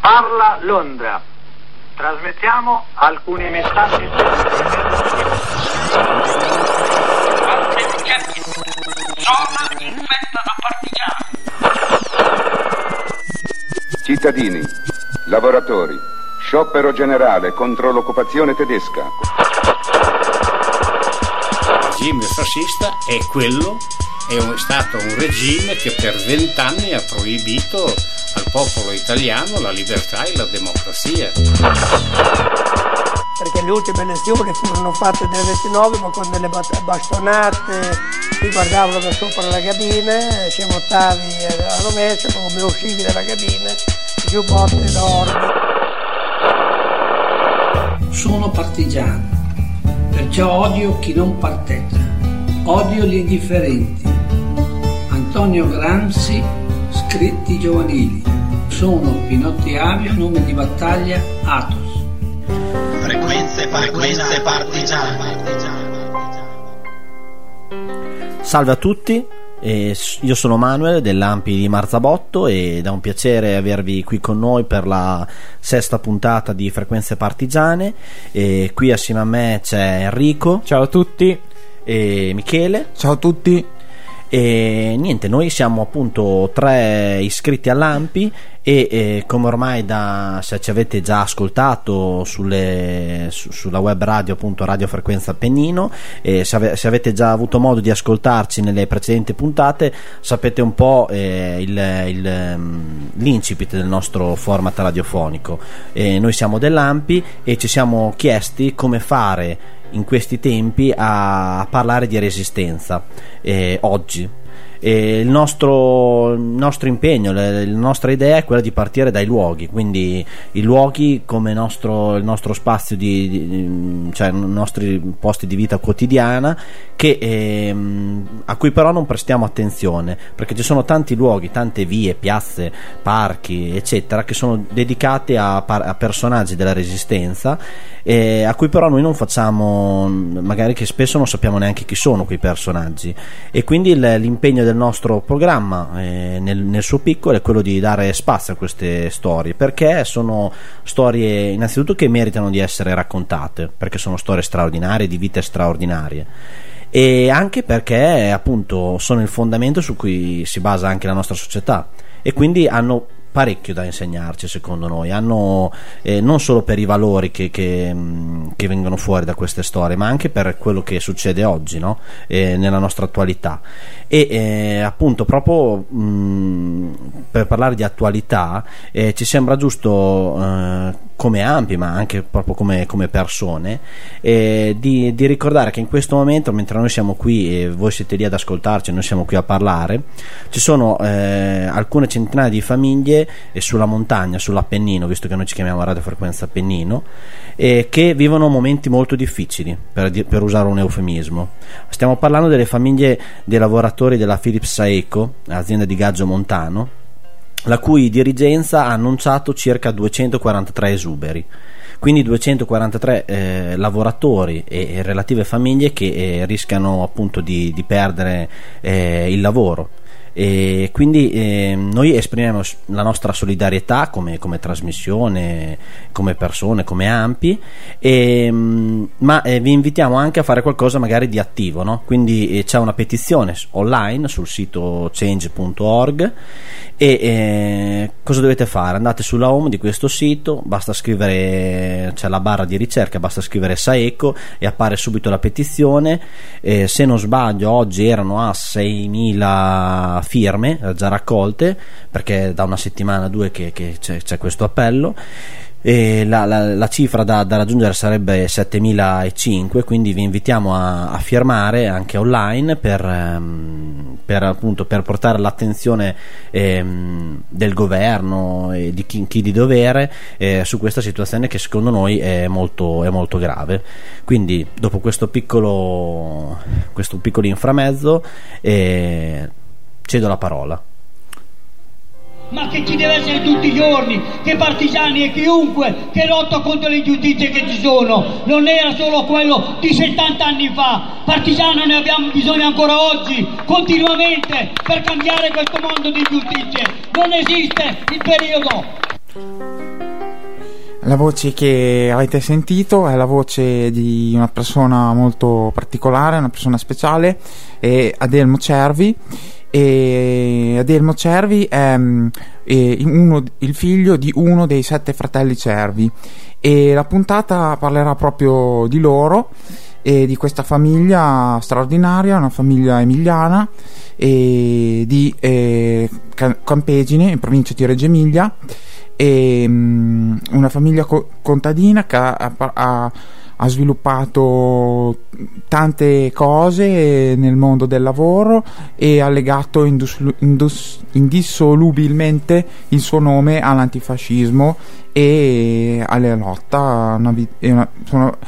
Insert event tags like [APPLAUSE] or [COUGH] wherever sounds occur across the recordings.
Parla Londra. Trasmettiamo alcuni messaggi. Zona infetta da. Cittadini, lavoratori, sciopero generale contro l'occupazione tedesca. Il regime fascista è quello, è un- stato un regime che per vent'anni ha proibito al popolo italiano la libertà e la democrazia. perché le ultime elezioni furono fatte nel 29 ma con delle bastonate, ti guardavano da sopra la cabina, ci votavi a rovescio, come uscivi dalla cabina, giù botte d'orbi. Sono partigiano, perciò odio chi non parteggia, odio gli indifferenti. Antonio Gramsci, scritti giovanili. Sono Pinotti Avio, nome di battaglia Atos. Frequenze, frequenze partigiane. Salve a tutti, eh, s- io sono Manuel dell'Ampi di Marzabotto ed è un piacere avervi qui con noi per la sesta puntata di Frequenze Partigiane. E qui assieme a me c'è Enrico. Ciao a tutti. E Michele. Ciao a tutti. E niente, noi siamo appunto tre iscritti all'Ampi e eh, come ormai da, se ci avete già ascoltato sulle, su- sulla web radio appunto Radio Frequenza Appennino e se, ave- se avete già avuto modo di ascoltarci nelle precedenti puntate sapete un po' eh, il, il, ehm, l'incipit del nostro format radiofonico. Noi siamo dell'Ampi e ci siamo chiesti come fare in questi tempi a parlare di resistenza eh, oggi. E il, nostro, il nostro impegno, la nostra idea è quella di partire dai luoghi, quindi i luoghi come nostro, il nostro spazio di, di- cioè i nostri posti di vita quotidiana che, ehm, a cui però non prestiamo attenzione perché ci sono tanti luoghi, tante vie, piazze, parchi, eccetera, che sono dedicati a, par- a personaggi della resistenza eh, a cui però noi non facciamo, magari che spesso non sappiamo neanche chi sono quei personaggi. E quindi il- l'impegno del nostro programma eh, nel, nel suo piccolo è quello di dare spazio a queste storie perché sono storie innanzitutto che meritano di essere raccontate perché sono storie straordinarie, di vite straordinarie e anche perché appunto sono il fondamento su cui si basa anche la nostra società. E quindi hanno parecchio da insegnarci secondo noi. Hanno eh, non solo per i valori che, che, mh, che vengono fuori da queste storie ma anche per quello che succede oggi no? Eh, nella nostra attualità. E eh, appunto proprio mh, per parlare di attualità eh, ci sembra giusto eh, come ampi ma anche proprio come, come persone eh, di, di ricordare che in questo momento mentre noi siamo qui e voi siete lì ad ascoltarci noi siamo qui a parlare ci sono eh, alcune centinaia di famiglie eh, sulla montagna sull'Appennino visto che noi ci chiamiamo radiofrequenza Appennino eh, che vivono momenti molto difficili per, per usare un eufemismo. Stiamo parlando delle famiglie dei lavoratori della Philips Saeco azienda di Gaggio Montano la cui dirigenza ha annunciato circa 243 esuberi. Quindi 243 eh, lavoratori e, e relative famiglie che eh, rischiano appunto di, di perdere eh, il lavoro. E quindi eh, noi esprimiamo la nostra solidarietà come, come trasmissione, come persone, come ampi, e, mm, ma eh, vi invitiamo anche a fare qualcosa magari di attivo. No? Quindi eh, c'è una petizione online sul sito change.org e eh, cosa dovete fare? Andate sulla home di questo sito, basta scrivere, c'è la barra di ricerca, basta scrivere Saeco e appare subito la petizione. Eh, se non sbaglio, oggi erano a 6.000 firme eh, già raccolte, perché da una settimana o due che, che c'è, c'è questo appello. La, la- la cifra da, da raggiungere sarebbe 7005 quindi vi invitiamo a, a firmare anche online per, ehm, per, appunto, per portare l'attenzione ehm, del governo e di chi, chi di dovere eh, su questa situazione che secondo noi è molto, è molto grave quindi dopo questo piccolo questo piccolo inframezzo eh, cedo la parola. Ma che ci deve essere tutti i giorni, che partigiani e chiunque che lotta contro le ingiustizie che ci sono, non era solo quello di 70 anni fa, partigiano ne abbiamo bisogno ancora oggi, continuamente, per cambiare questo mondo di ingiustizie, non esiste il periodo. La voce che avete sentito è la voce di una persona molto particolare, una persona speciale, è Adelmo Cervi e Adelmo Cervi è, mm, è uno, il figlio di uno dei sette fratelli Cervi. E la puntata parlerà proprio di loro e di questa famiglia straordinaria, una famiglia emiliana di eh, Campegine in provincia di Reggio Emilia. E um, una famiglia co- contadina che ha, ha ha sviluppato tante cose nel mondo del lavoro e ha legato indus- indus- indissolubilmente il suo nome all'antifascismo e alla lotta. Una vi- una, sono,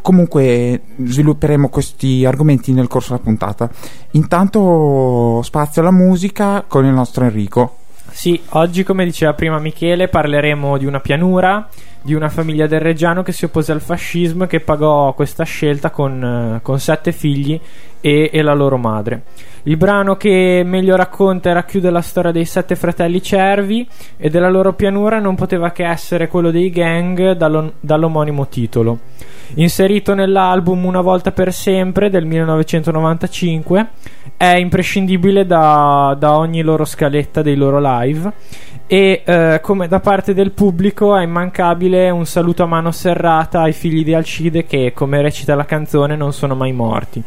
comunque svilupperemo questi argomenti nel corso della puntata. Intanto spazio alla musica con il nostro Enrico. Sì, oggi come diceva prima Michele parleremo di una pianura di una famiglia del Reggiano che si oppose al fascismo e che pagò questa scelta con, eh, con sette figli e, e, la loro madre. Il brano che meglio racconta e racchiude la storia dei sette fratelli cervi e della loro pianura non poteva che essere quello dei gang dallo, dall'omonimo titolo. Inserito nell'album Una volta per sempre del 1995, è imprescindibile da, da ogni loro scaletta dei loro live e eh, come da parte del pubblico è immancabile un saluto a mano serrata ai figli di Alcide che, come recita la canzone, non sono mai morti.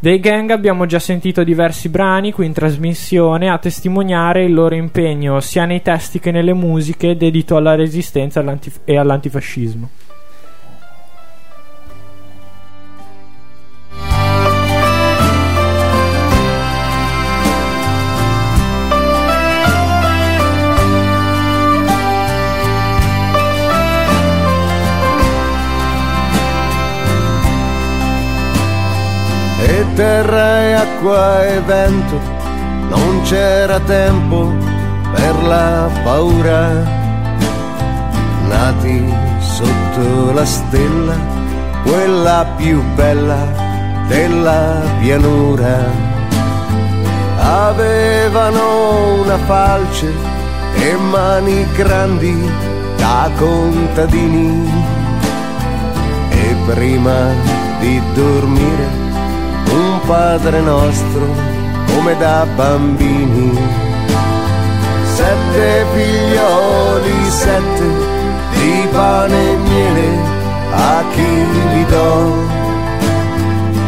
Dei gang abbiamo già sentito diversi brani qui in trasmissione a testimoniare il loro impegno sia nei testi che nelle musiche dedito alla resistenza e all'antifascismo. Terra e acqua e vento, non c'era tempo per la paura. Nati sotto la stella, quella più bella della pianura. Avevano una falce e mani grandi da contadini e prima di dormire un Padre nostro come da bambini. Sette figlioli, sette di pane e miele a chi li do.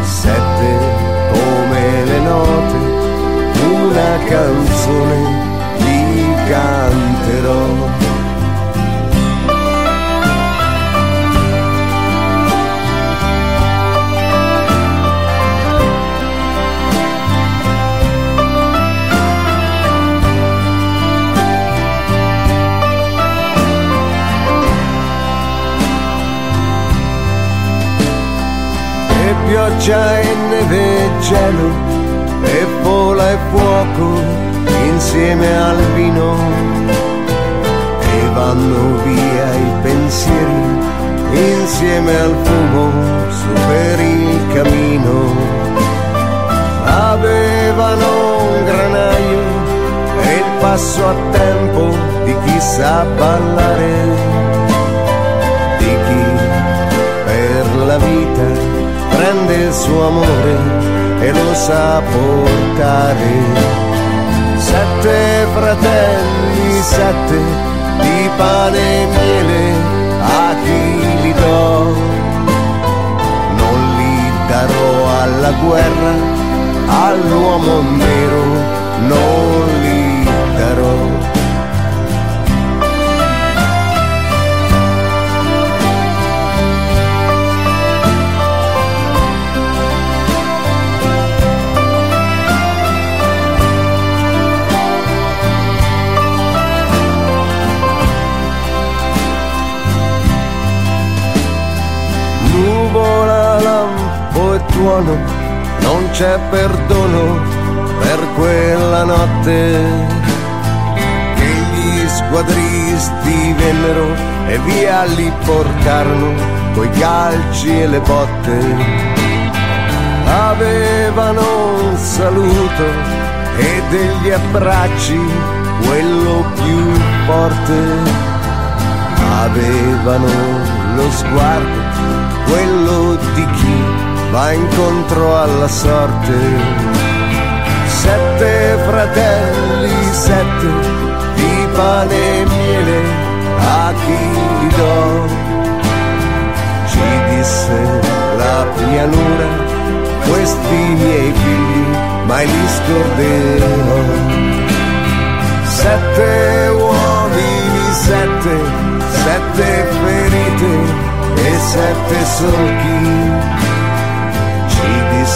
Sette come le note, una canzone li canterò. Pioggia e neve e cielo e vola e fuoco insieme al vino e vanno via i pensieri insieme al fumo su per il camino. Avevano un granaio e il passo a tempo di chi sa ballare di chi per la vita prende il suo amore e lo sa portare. Sette fratelli, sette di pane e miele a chi li do. Non li darò alla guerra, all'uomo nero, non tuono, non c'è perdono per quella notte che quadristi vennero e via li portarono coi calci e le botte. Avevano un saluto e degli abbracci, quello più forte. Avevano lo sguardo, quello di chi va incontro alla sorte. Sette fratelli, sette di pane e miele a chi do. Ci disse la pianura, questi miei figli mai li scorderò. Sette uomini, sette, sette ferite e sette solchi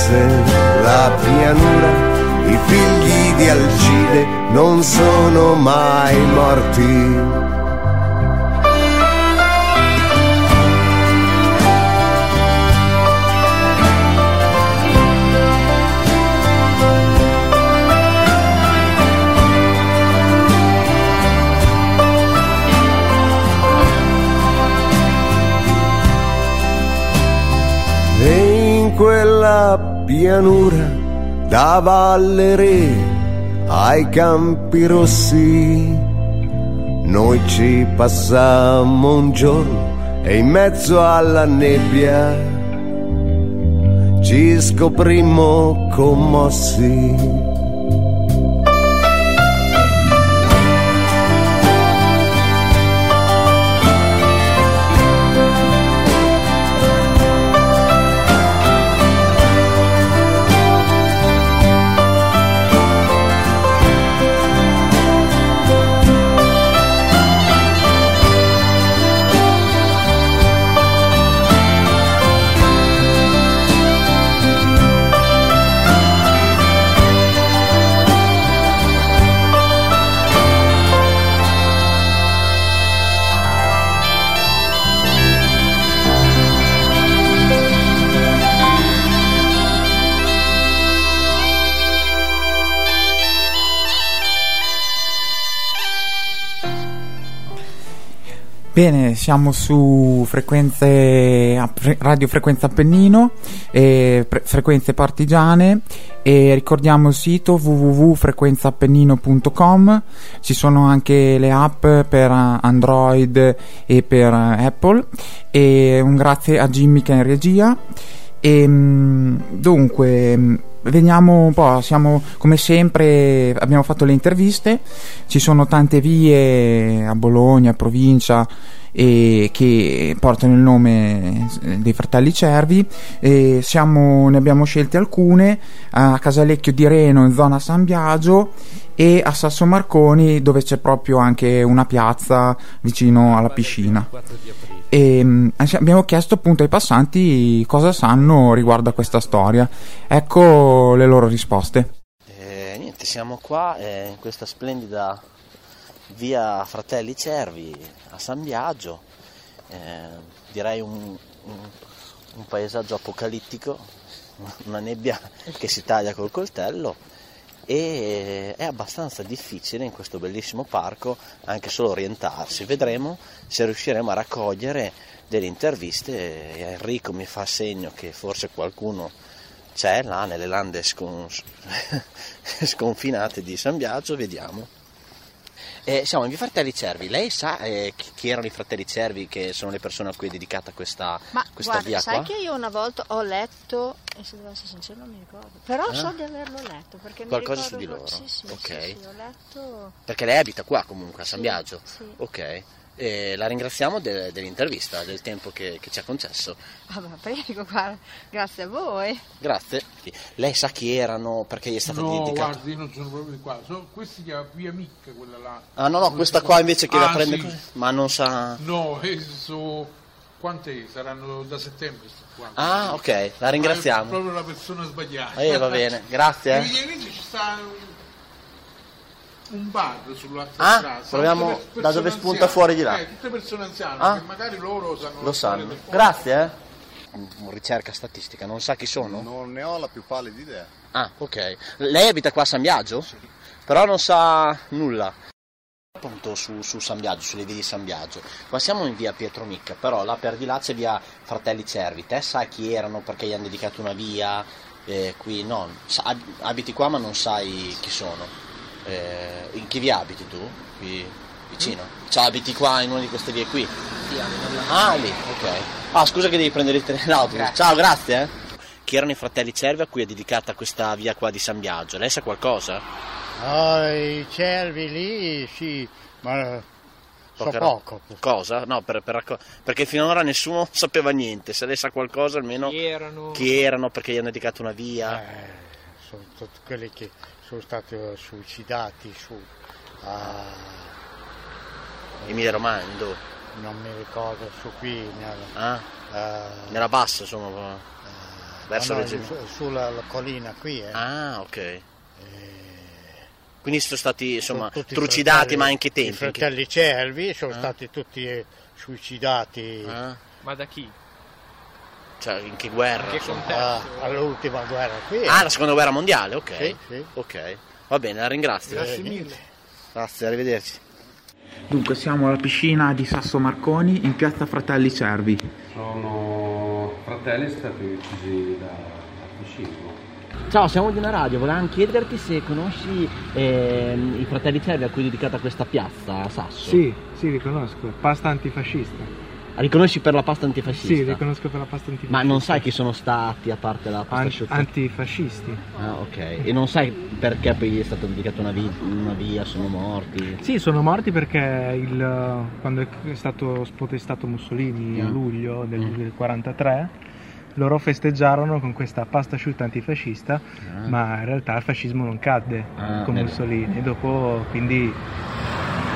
disse la pianura, i figli di Alcide non sono mai morti. Pianura da Valle Re ai Campi Rossi noi ci passammo un giorno e in mezzo alla nebbia ci scoprimmo commossi. Bene, siamo su frequenze radio frequenza Appennino e pre- frequenze partigiane e ricordiamo il sito www.frequenzaappennino.com ci sono anche le app per Android e per Apple. E un grazie a Jimmy che è in regia. E mm, dunque veniamo un po', siamo come sempre, abbiamo fatto le interviste, ci sono tante vie a Bologna, provincia e che portano il nome eh, dei fratelli Cervi. E siamo, ne abbiamo scelte alcune a Casalecchio di Reno in zona San Biagio e a Sasso Marconi dove c'è proprio anche una piazza vicino alla piscina e mm, abbiamo chiesto appunto ai passanti cosa sanno riguardo a questa storia. Ecco le loro risposte. Eh, niente, siamo qua eh, in questa splendida via Fratelli Cervi a San Biagio, eh, direi un, un- un paesaggio apocalittico, [LAUGHS] una nebbia che si taglia col coltello e è abbastanza difficile in questo bellissimo parco anche solo orientarsi. Vedremo se riusciremo a raccogliere delle interviste. Enrico mi fa segno che forse qualcuno c'è là nelle lande scon- [LAUGHS] sconfinate di San Biagio, vediamo. Eh, siamo in via Fratelli Cervi, lei sa eh, chi, chi erano i Fratelli Cervi che sono le persone a cui è dedicata questa, Ma questa guarda, via sai qua? che io una volta ho letto, e se devo essere sincero non mi ricordo, però Ah. so di averlo letto, perché Qualcosa su di loro? Sì, sì, Ok. sì, sì, ho letto... Perché lei abita qua comunque a San Biagio? sì. Ok. Eh, la ringraziamo de- dell'intervista, del tempo che, che ci ha concesso. Ah, ma prego, guarda, grazie a voi. Grazie. Lei sa chi erano perché gli è stata No, dedicata? guardi, io non sono proprio di qua. Sono, questi che via Micca, quella là. Ah no, no, questa qua invece che la Ah, prende sì. così. Ma non sa... No, eh, so, quante saranno da settembre? Ah, ok, la Ma è ringraziamo. proprio la persona sbagliata. Eh, va bene, grazie, eh. Evidentemente ci sta un, bar sull'altra Ah, strada. proviamo da dove spunta anziane. fuori di là. Eh, tutte persone anziane, Ah. che magari loro sanno Lo sanno. Grazie, eh. Ricerca statistica, non sa chi sono? Non ne ho la più pallida idea. Ah, ok. Lei abita qua a San Biagio? Però non sa nulla. appunto su, su San Biagio, sulle vie di San Biagio. Qua siamo in via Pietro Micca, però là per di là c'è via Fratelli Cervi. Te sai chi erano perché gli hanno dedicato una via? Eh, qui no, abiti qua ma non sai chi sono. Eh, in che via abiti tu? Qui vicino? Cioè abiti qua in una di queste vie qui? Ah, lì, ok. Ah, scusa che devi prendere il treno. l'autobus. Ciao, grazie. eh. Chi erano i Fratelli Cervi a cui è dedicata questa via qua di San Biagio? Lei sa qualcosa? Ah, i cervi lì, sì, ma so Poche- poco. Cosa? No, per- per racco- perché finora nessuno [LAUGHS] sapeva niente. Se lei sa qualcosa, almeno Chi erano? chi erano, perché gli hanno dedicato una via. Eh, sono tutti quelli che sono stati eh, suicidati su... ah, Emilia Romagna, non mi ricordo, su qui, nella, Ah? eh, Nella bassa, insomma. verso no, no, Reggio su- sulla la collina qui. Eh. Ah, ok. Quindi sono stati insomma Tutti trucidati, fratelli- ma in che I tempi? fratelli Cervi sono Ah. stati tutti eh, suicidati Ah. Ma da chi? Cioè, in che guerra? Che ah, all'ultima guerra qui. eh. Ah, la seconda guerra mondiale, ok. Sì, sì. Ok. Va bene, la ringrazio. Grazie mille. Grazie, arrivederci. Dunque siamo alla piscina di Sasso Marconi in piazza Fratelli Cervi. Sono fratelli stati uccisi da, da fascismo. Ciao, siamo di una radio, volevamo chiederti se conosci ehm, i fratelli Cervi a cui è dedicata questa piazza a Sasso. Sì, sì, riconosco. Pasta antifascista. Riconosci per la pasta antifascista? Sì, riconosco per la pasta antifascista. Ma non sai chi sono stati a parte la pasta An- asciutta? antifascisti. Ah, ok. E non sai perché poi è stata dedicata una, vi- una via, sono morti? Sì, sono morti perché il- quando è stato spotestato Mussolini a Mm. luglio del 1943 loro festeggiarono con questa pasta asciutta antifascista, Ah. ma in realtà il fascismo non cadde Ah, con. Mussolini e dopo quindi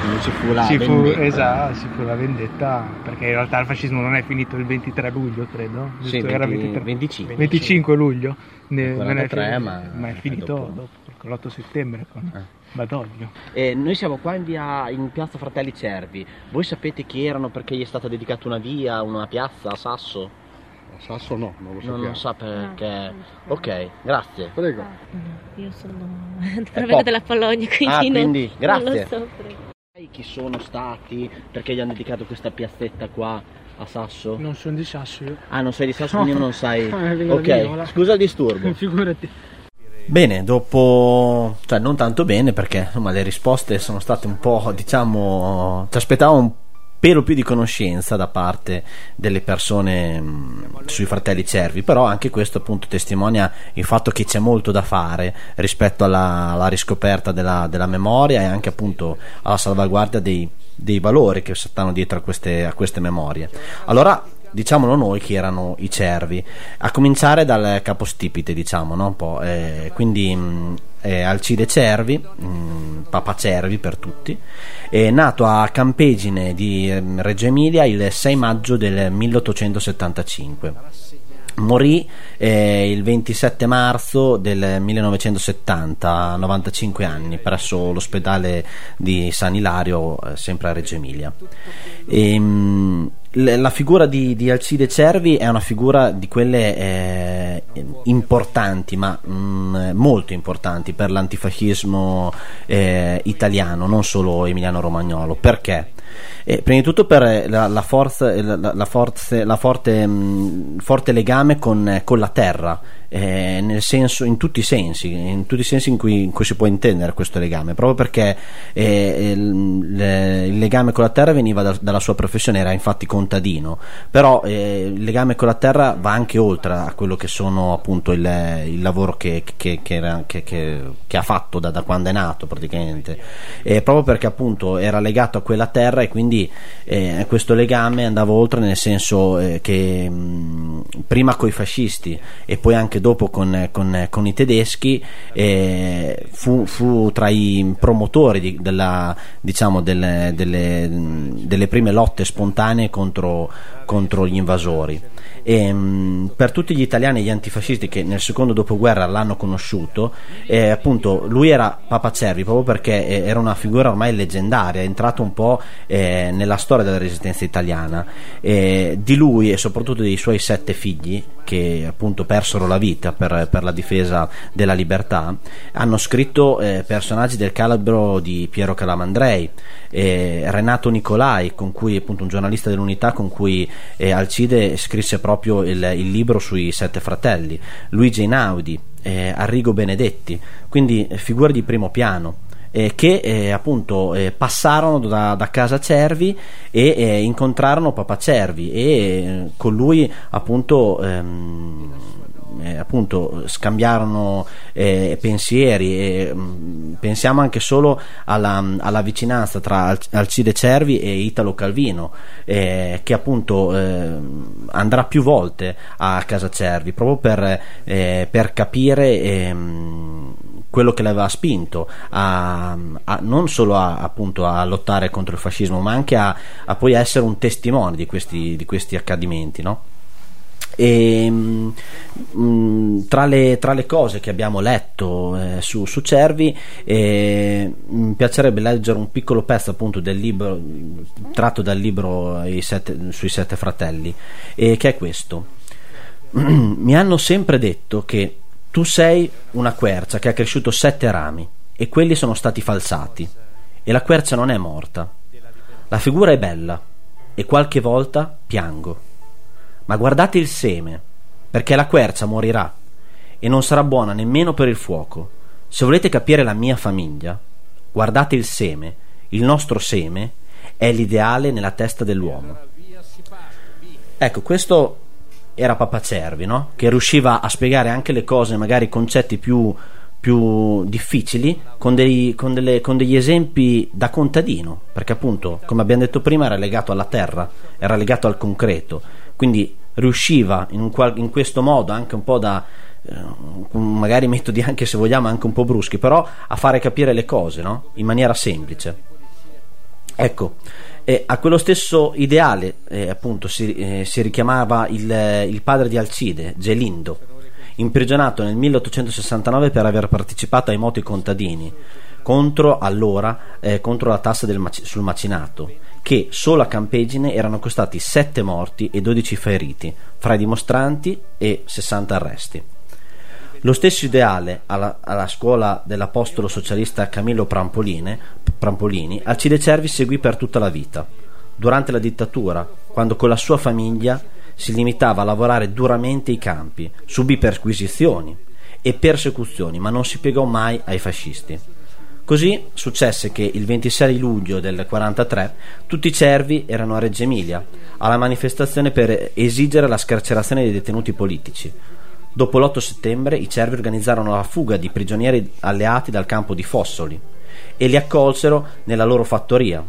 Quindi ci fu la ci fu, vendetta. esatto, ci fu la vendetta perché in realtà il fascismo non è finito il 23 luglio credo Sì, giusto? Era 20 23 25. 25 luglio ne- non è 43, finito- ma- è finito dopo. dopo, con l'8 settembre con Badoglio Eh, noi siamo qua in, via, in piazza Fratelli Cervi. Voi sapete chi erano perché gli è stata dedicata una via, una piazza a Sasso? A Sasso no, non lo No, sappiamo. non sa perché. Ok, grazie. Prego. Io sono provengo dalla Polonia, quindi, Ah, non- quindi, non, grazie. lo so. prego. Sai chi sono stati? Perché gli hanno dedicato questa piazzetta qua a Sasso? non sono di Sasso io Ah, non sei di Sasso, quindi non sai. [LAUGHS] Eh, Vignola. Ok, scusa il disturbo. [LAUGHS] figurati Bene, dopo, cioè non tanto bene perché insomma le risposte sono state un po', diciamo, ci aspettavo un pelo più di conoscenza da parte delle persone mh, sui fratelli Cervi, però anche questo appunto testimonia il fatto che c'è molto da fare rispetto alla, alla riscoperta della, della memoria e anche appunto alla salvaguardia dei, dei valori che stanno dietro a queste, a queste memorie. Allora, diciamolo noi chi erano i cervi, a cominciare dal capostipite, diciamo, no? Eh, quindi mh, eh, Alcide Cervi, mh, Papa Cervi per tutti, è nato a Campegine di ehm, Reggio Emilia il 6 maggio del 1875. Morì eh, il 27 marzo del 1970, a 95 anni, presso l'ospedale di San Ilario, eh, sempre a Reggio Emilia. Ehm, l- la figura di, di Alcide Cervi è una figura di quelle eh, importanti, ma mm, molto importanti per l'antifascismo eh, italiano, non solo emiliano-romagnolo. Perché? Eh, prima di tutto per la, la forza, la, la- forze- la forte, mh, forte legame con, con la terra, eh, nel senso, in tutti i sensi, in tutti i sensi in cui, in cui si può intendere questo legame, proprio perché eh, il, le- il legame con la terra veniva da- dalla sua professione, era infatti contadino, però eh, il legame con la terra va anche oltre a quello che sono appunto il, il lavoro che, che- che era- che- ha fatto da, da quando è nato praticamente, e proprio perché appunto era legato a quella terra e quindi eh, questo legame andava oltre nel senso eh, che mh, prima con i fascisti e poi anche dopo con, con- con i tedeschi eh, fu, fu tra i promotori di- della, diciamo, delle, delle- delle prime lotte spontanee contro contro, gli invasori. E, mh, per tutti gli italiani e gli antifascisti che nel secondo dopoguerra l'hanno conosciuto, eh, appunto lui era Papa Cervi proprio perché eh, era una figura ormai leggendaria, è entrato un po' eh, nella storia della resistenza italiana. Di lui e soprattutto dei suoi sette figli, che appunto persero la vita per, per la difesa della libertà, hanno scritto eh, personaggi del calibro di Piero Calamandrei, eh, Renato Nicolai, con cui appunto un giornalista dell'Unità con cui eh, Alcide scrisse proprio il, il libro sui sette fratelli, Luigi Einaudi, eh, Arrigo Benedetti, quindi eh, figure di primo piano. Eh, che eh, appunto eh, passarono da, da, casa Cervi e eh, incontrarono Papa Cervi e eh, con lui appunto ehm, eh, appunto scambiarono eh, pensieri e mh, pensiamo anche solo alla, alla vicinanza tra Alcide Cervi e Italo Calvino eh, che appunto eh, andrà più volte a casa Cervi proprio per, eh, per capire ehm, quello che l'aveva spinto a, a, non solo a, appunto, a lottare contro il fascismo ma anche a, a poi essere un testimone di questi, di questi accadimenti no? E, mh, mm, tra, le, tra, le, cose che abbiamo letto eh, su, su, Cervi, eh, mi piacerebbe leggere un piccolo pezzo appunto del libro tratto dal libro sette, sui sette fratelli, eh, che è questo. [CLEARS THROAT] mi hanno sempre detto che tu sei una quercia che ha cresciuto sette rami e quelli sono stati falsati e la quercia non è morta. La figura è bella e qualche volta piango ma guardate il seme, perché la quercia morirà e non sarà buona nemmeno per il fuoco. Se volete capire la mia famiglia, guardate il seme, il nostro seme è l'ideale nella testa dell'uomo. Ecco, questo era Papa Cervi, no? che riusciva a spiegare anche le cose, magari concetti più, più difficili, con, dei, con, delle, con, degli esempi da contadino, perché appunto, come abbiamo detto prima, era legato alla terra, era legato al concreto quindi riusciva in, un, in questo modo anche un po' da eh, magari metodi anche se vogliamo anche un po' bruschi però a fare capire le cose no? in maniera semplice ecco e a quello stesso ideale eh, appunto si, eh, si richiamava il, il, padre di Alcide Gelindo imprigionato nel 1869 per aver partecipato ai moti contadini contro allora eh, contro la tassa mac- sul macinato che solo a Campegine erano costati 7 morti e 12 feriti, fra i dimostranti e 60 arresti. Lo stesso ideale alla, alla scuola dell'apostolo socialista Camillo Prampolini Alcide Cervi seguì per tutta la vita. Durante la dittatura, quando con la sua famiglia si limitava a lavorare duramente i campi, subì perquisizioni e persecuzioni, ma non si piegò mai ai fascisti. Così successe che il 26 luglio del 43 tutti i cervi erano a Reggio Emilia, alla manifestazione per esigere la scarcerazione dei detenuti politici. Dopo l'8 settembre i cervi organizzarono la fuga di prigionieri alleati dal campo di Fossoli e li accolsero nella loro fattoria.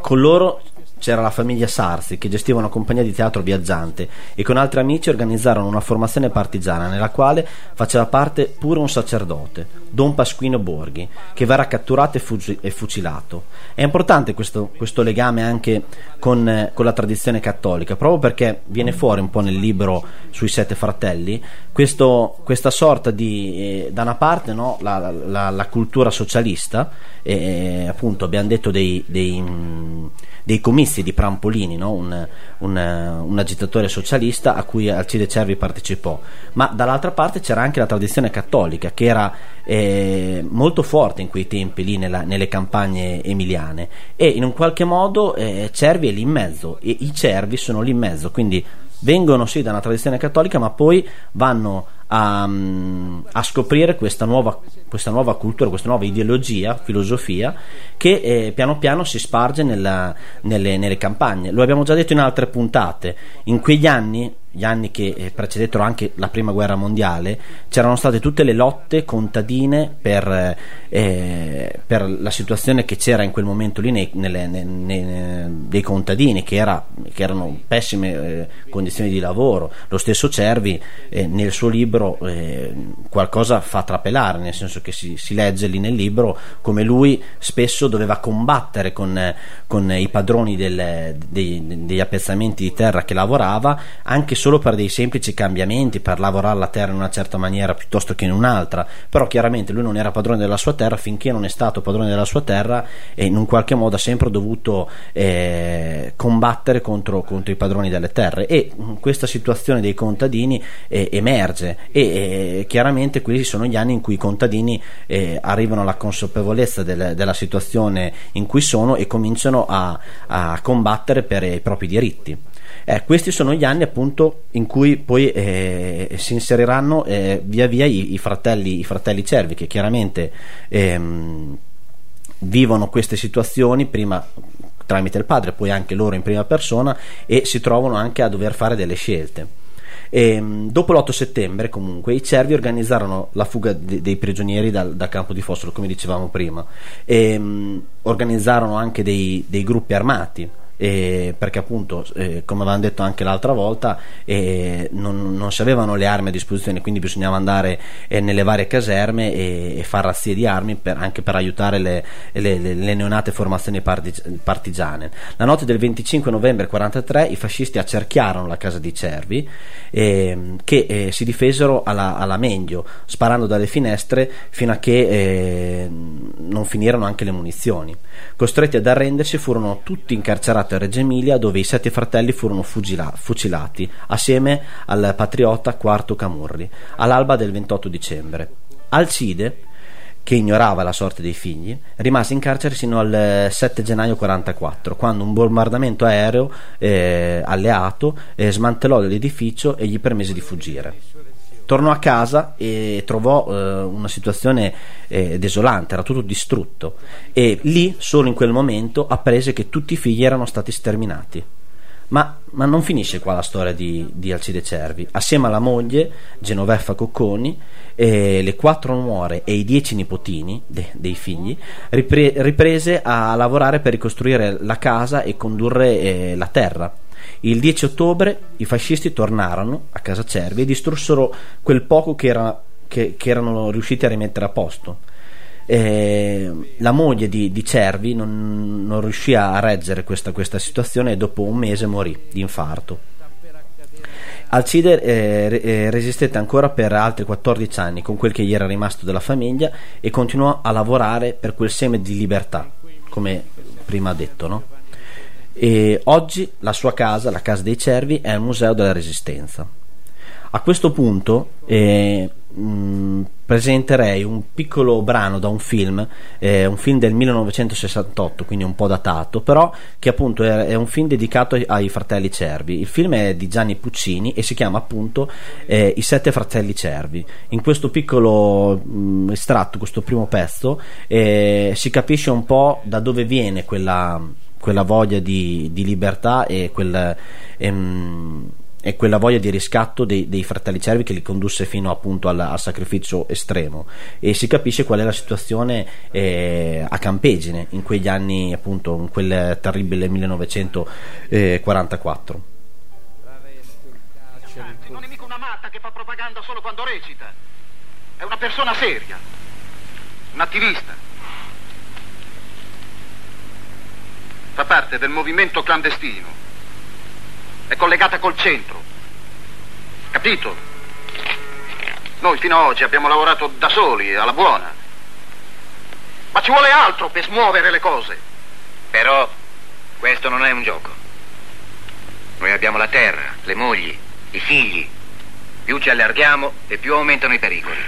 Con loro c'era la famiglia Sarzi che gestiva una compagnia di teatro viaggiante e con altri amici organizzarono una formazione partigiana nella quale faceva parte pure un sacerdote, Don Pasquino Borghi, che verrà catturato e, fugi- e fucilato. È importante questo, questo legame anche con, eh, con, la tradizione cattolica, proprio perché viene fuori un po' nel libro sui sette fratelli questo, questa sorta di, eh, da una parte, no, la, la, la, cultura socialista, eh, appunto abbiamo detto dei, dei mh, dei comizi di Prampolini, no? un, un, un, agitatore socialista a cui Alcide Cervi partecipò, ma dall'altra parte c'era anche la tradizione cattolica che era eh, molto forte in quei tempi lì nella, nelle campagne emiliane. E in un qualche modo eh, Cervi è lì in mezzo e i cervi sono lì in mezzo, quindi vengono sì da una tradizione cattolica ma poi vanno a, a scoprire questa nuova, questa nuova, cultura, questa nuova ideologia, filosofia che eh, piano piano si sparge nella, nelle, nelle, campagne. Lo abbiamo già detto in altre puntate, in quegli anni gli anni che eh, precedettero anche la prima guerra mondiale, c'erano state tutte le lotte contadine per, eh, per la situazione che c'era in quel momento lì nei, nelle, nei, nei, dei contadini, che, era, che erano pessime eh, condizioni di lavoro. Lo stesso Cervi eh, nel suo libro eh, qualcosa fa trapelare, nel senso che si, si, legge lì nel libro come lui spesso doveva combattere con, con i padroni del, dei, degli appezzamenti di terra che lavorava, anche solo per dei semplici cambiamenti, per lavorare la terra in una certa maniera piuttosto che in un'altra, però chiaramente lui non era padrone della sua terra finché non è stato padrone della sua terra e in un qualche modo ha sempre dovuto eh, combattere contro, contro, i padroni delle terre. E questa situazione dei contadini eh, emerge. E eh, chiaramente questi sono gli anni in cui i contadini eh, arrivano alla consapevolezza del, della situazione in cui sono e cominciano a, a combattere per i propri diritti. Eh, questi sono gli anni appunto in cui poi eh, si inseriranno eh, via via i, i, fratelli, i, fratelli, cervi che chiaramente ehm, vivono queste situazioni prima tramite il padre, poi anche loro in prima persona e si trovano anche a dover fare delle scelte. E, ehm, dopo l'8 settembre, comunque, i cervi organizzarono la fuga de- dei prigionieri dal, dal, campo di Fossolo, come dicevamo prima, e um, organizzarono anche dei, dei gruppi armati eh, perché appunto eh, come avevamo detto anche l'altra volta eh, non, non, si avevano le armi a disposizione quindi bisognava andare eh, nelle varie caserme e, e fare razzie di armi per, anche per aiutare le, le, le, neonate formazioni partigiane. La notte del 25 novembre 43 i fascisti accerchiarono la casa di Cervi ehm, che eh, si difesero alla, alla Mendio sparando dalle finestre fino a che eh, non finirono anche le munizioni. Costretti ad arrendersi furono tutti incarcerati a Reggio Emilia dove i sette fratelli furono fugila- fucilati assieme al patriota Quarto Camurri all'alba del 28 dicembre. Alcide, che ignorava la sorte dei figli, rimase in carcere sino al 7 gennaio 44, quando un bombardamento aereo eh, alleato eh, smantellò l'edificio e gli permise di fuggire tornò a casa e trovò eh, una situazione eh, desolante, era tutto distrutto e lì, solo in quel momento, apprese che tutti i figli erano stati sterminati. Ma, ma non finisce qua la storia di, di, Alcide Cervi. Assieme alla moglie, Genoveffa Cocconi, eh, le quattro nuore e i dieci nipotini de, dei figli, ripre, riprese a lavorare per ricostruire la casa e condurre eh, la terra il 10 ottobre i fascisti tornarono a casa Cervi e distrussero quel poco che, era, che, che erano riusciti a rimettere a posto. Eh, la moglie di, di Cervi non, non, riuscì a reggere questa, questa, situazione e dopo un mese morì di infarto. Alcide eh, eh, resistette ancora per altri 14 anni con quel che gli era rimasto della famiglia e continuò a lavorare per quel seme di libertà, come prima detto, no? E oggi la sua casa, la Casa dei Cervi, è il Museo della Resistenza. A questo punto eh, mh, presenterei un piccolo brano da un film, eh, un film del 1968, quindi un po' datato, però che appunto è, è, un film dedicato ai, fratelli Cervi. Il film è di Gianni Puccini e si chiama appunto eh, I sette fratelli Cervi. In questo piccolo mh, estratto, questo primo pezzo, eh, si capisce un po' da dove viene quella quella voglia di, di libertà e, quel, ehm, e, quella voglia di riscatto dei, dei, fratelli cervi che li condusse fino appunto al, al, sacrificio estremo. E si capisce qual è la situazione eh, a Campegine in quegli anni appunto in quel terribile 1944 non è mica una matta che fa propaganda solo quando recita. È una persona seria un attivista fa parte del movimento clandestino. È collegata col centro. Capito? Noi fino ad oggi abbiamo lavorato da soli, alla buona. Ma ci vuole altro per smuovere le cose. Però questo non è un gioco. Noi abbiamo la terra, le mogli, i figli. Più ci allarghiamo e più aumentano i pericoli.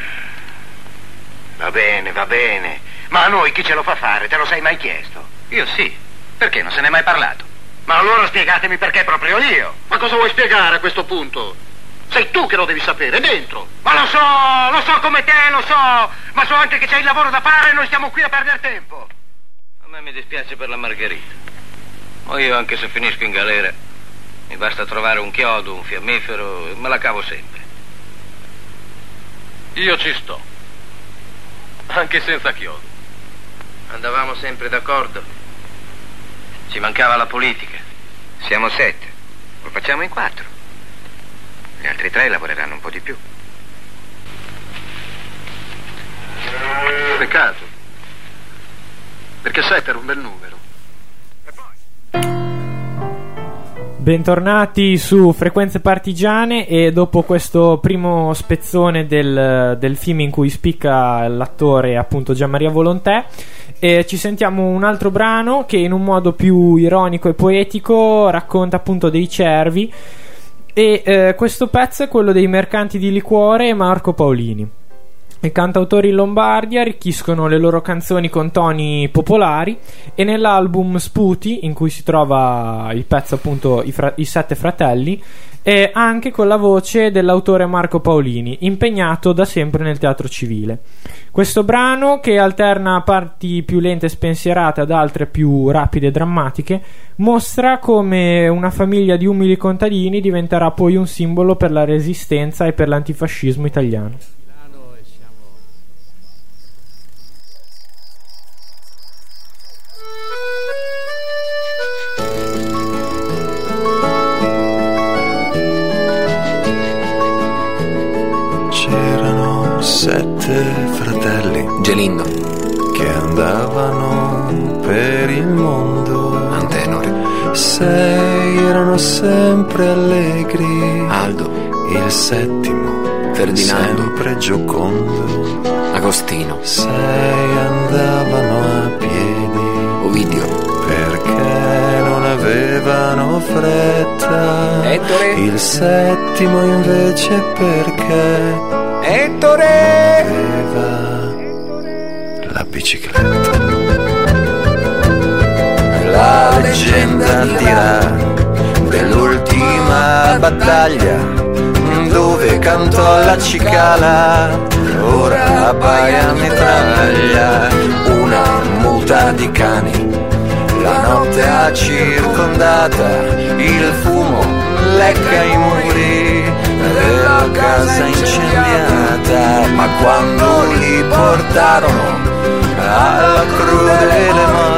Va bene, va bene. Ma a noi chi ce lo fa fare? Te lo sei mai chiesto? Io sì. Perché non se n'è mai parlato? Ma allora spiegatemi perché proprio io. Ma cosa vuoi spiegare a questo punto? Sei tu che lo devi sapere, dentro. Ma lo so, lo so come te, lo so. Ma so anche che c'è il lavoro da fare e noi stiamo qui a perdere tempo. A me mi dispiace per la Margherita. Ma io, anche se finisco in galera, Mi basta trovare un chiodo, un fiammifero e me la cavo sempre. Io ci sto. Anche senza chiodo. Andavamo sempre d'accordo. Ci mancava la politica. Siamo sette. Lo facciamo in quattro. Gli altri tre lavoreranno un po' di più. Peccato. Perché sette era un bel numero. Bentornati su Frequenze Partigiane e dopo questo primo spezzone del, del film in cui spicca l'attore appunto Gianmaria Volontè eh, ci sentiamo un altro brano che in un modo più ironico e poetico racconta appunto dei cervi e eh, questo pezzo è quello dei mercanti di liquore e Marco Paolini. I cantautori in Lombardia arricchiscono le loro canzoni con toni popolari e nell'album Sputi, in cui si trova il pezzo appunto I, fra- I Sette Fratelli, e anche con la voce dell'autore Marco Paolini, impegnato da sempre nel teatro civile. Questo brano, che alterna parti più lente e spensierate ad altre più rapide e drammatiche, mostra come una famiglia di umili contadini diventerà poi un simbolo per la resistenza e per l'antifascismo italiano. Giocondo. Agostino Sei andavano a piedi Ovidio perché non avevano fretta. Ettore. Il settimo invece perché Ettore aveva la bicicletta. La leggenda dirà dell'ultima battaglia dove cantò la cicala, ora abbaia mitraglia, una muta di cani. La notte ha circondata, il fumo lecca i muri della casa incendiata, ma quando li portarono alla crudele morte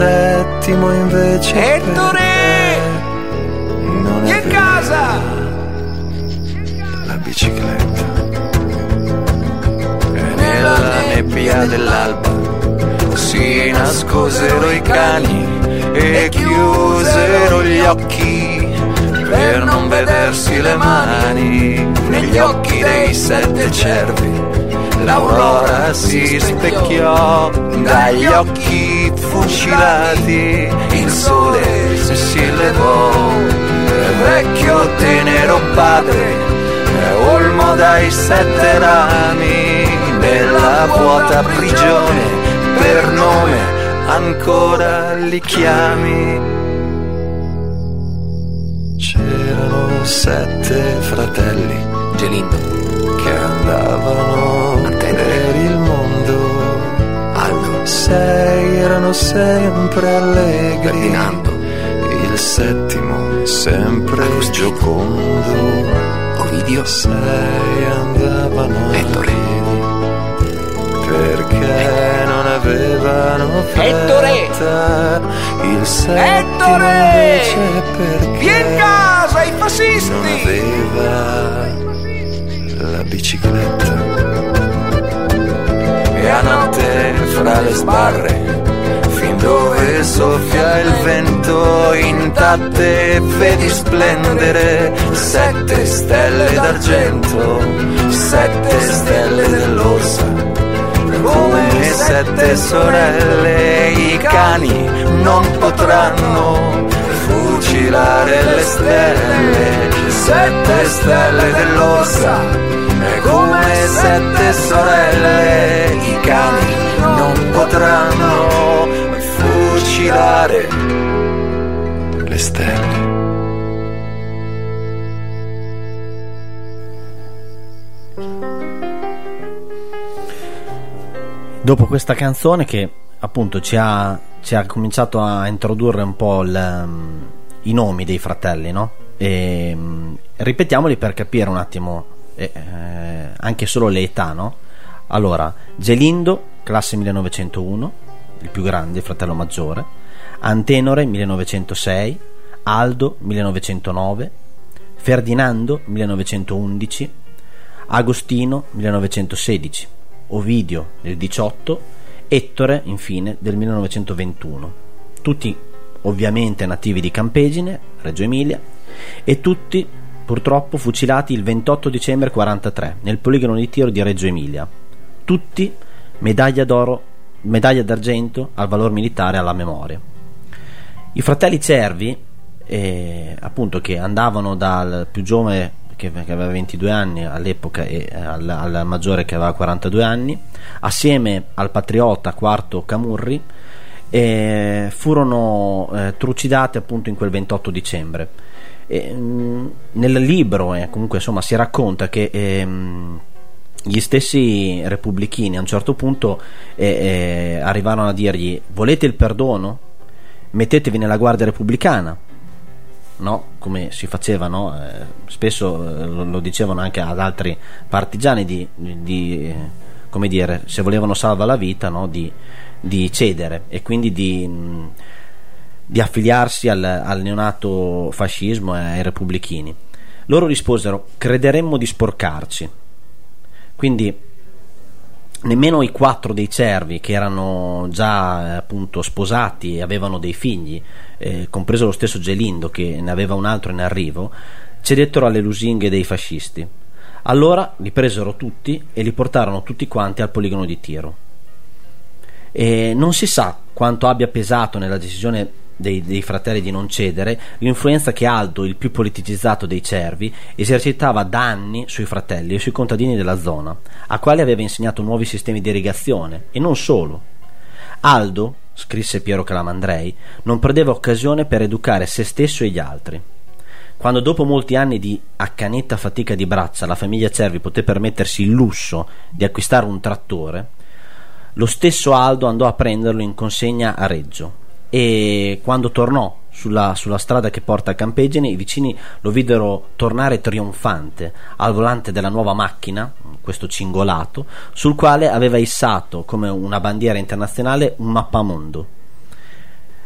settimo invece. Ettore! Non Che aveva casa? la bicicletta. E nella nebbia dell'alba si nascosero i cani e chiusero gli occhi per non vedersi le mani negli occhi dei sette cervi. L'aurora si specchiò dagli occhi fucilati, il sole si levò, vecchio tenero padre, olmo dai sette rami, nella vuota prigione, per nome ancora li chiami. C'erano sette fratelli Gelindo Sei erano sempre allegri. Ferdinando Il settimo sempre giocondo. Ovidio Sei andavano a Ettore. piedi perché non avevano fretta. Il settimo Ettore! invece perché Vien casa i non fascisti aveva la bicicletta e a notte fra le sbarre fin dove soffia il vento intatte vedi splendere. Sette stelle d'argento sette stelle dell'orsa come sette sorelle, i cani non potranno fucilare le stelle, sette stelle dell'orsa, come sette sorelle, i cani non potranno fucilare le stelle. Dopo questa canzone che appunto ci ha, ci ha cominciato a introdurre un po' il, um, i nomi dei fratelli, no? E, um, ripetiamoli per capire un attimo eh, eh, anche solo le età, no? Allora, Gelindo, classe 1901, il più grande, fratello maggiore, Antenore 1906, Aldo 1909, Ferdinando 1911, Agostino 1916, Ovidio nel 18, Ettore infine del 1921. Tutti ovviamente nativi di Campegine, Reggio Emilia, e tutti purtroppo fucilati il 28 dicembre 43 nel poligono di tiro di Reggio Emilia. Tutti medaglia d'oro, medaglia d'argento al valor militare alla memoria. I fratelli Cervi, eh, appunto, che andavano dal più giovane che, che aveva 22 anni all'epoca e eh, al, al, maggiore che aveva 42 anni, assieme al patriota quarto Camurri, eh, furono eh, trucidati appunto in quel 28 dicembre. Mm, nel libro eh, comunque insomma si racconta che ehm, gli stessi repubblichini a un certo punto eh, eh, arrivarono a dirgli volete il perdono? Mettetevi nella guardia repubblicana no? come si faceva, no? eh, spesso eh, lo, lo, dicevano anche ad altri partigiani di, di come dire, se volevano salvare la vita, no? di, di, cedere e quindi di, mh, di affiliarsi al, al, neonato fascismo e ai repubblichini. Loro risposero: crederemmo di sporcarci. Quindi nemmeno i quattro dei cervi che erano già eh, appunto sposati e avevano dei figli, eh, compreso lo stesso Gelindo che ne aveva un altro in arrivo, cedettero alle lusinghe dei fascisti. Allora li presero tutti e li portarono tutti quanti al poligono di tiro. E non si sa quanto abbia pesato nella decisione dei, dei, fratelli di non cedere, l'influenza che Aldo, il più politicizzato dei cervi, esercitava da anni sui fratelli e sui contadini della zona, a quali aveva insegnato nuovi sistemi di irrigazione, e non solo. Aldo, scrisse Piero Calamandrei, non perdeva occasione per educare se stesso e gli altri. Quando dopo molti anni di accanetta fatica di braccia la famiglia Cervi poté permettersi il lusso di acquistare un trattore, lo stesso Aldo andò a prenderlo in consegna a Reggio e quando tornò sulla, sulla, strada che porta a Campegene i vicini lo videro tornare trionfante al volante della nuova macchina, questo cingolato, sul quale aveva issato come una bandiera internazionale un mappamondo.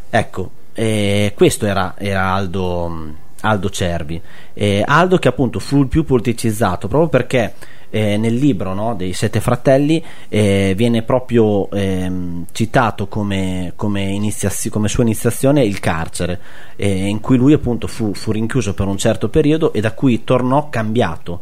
Ecco, eh, questo era, era Aldo, Aldo Cervi. Eh, Aldo che appunto fu il più politicizzato proprio perché eh, nel libro no, dei Sette Fratelli eh, viene proprio ehm, citato come, come, iniziazio, come, sua iniziazione il carcere, eh, in cui lui appunto fu, fu, rinchiuso per un certo periodo e da cui tornò cambiato.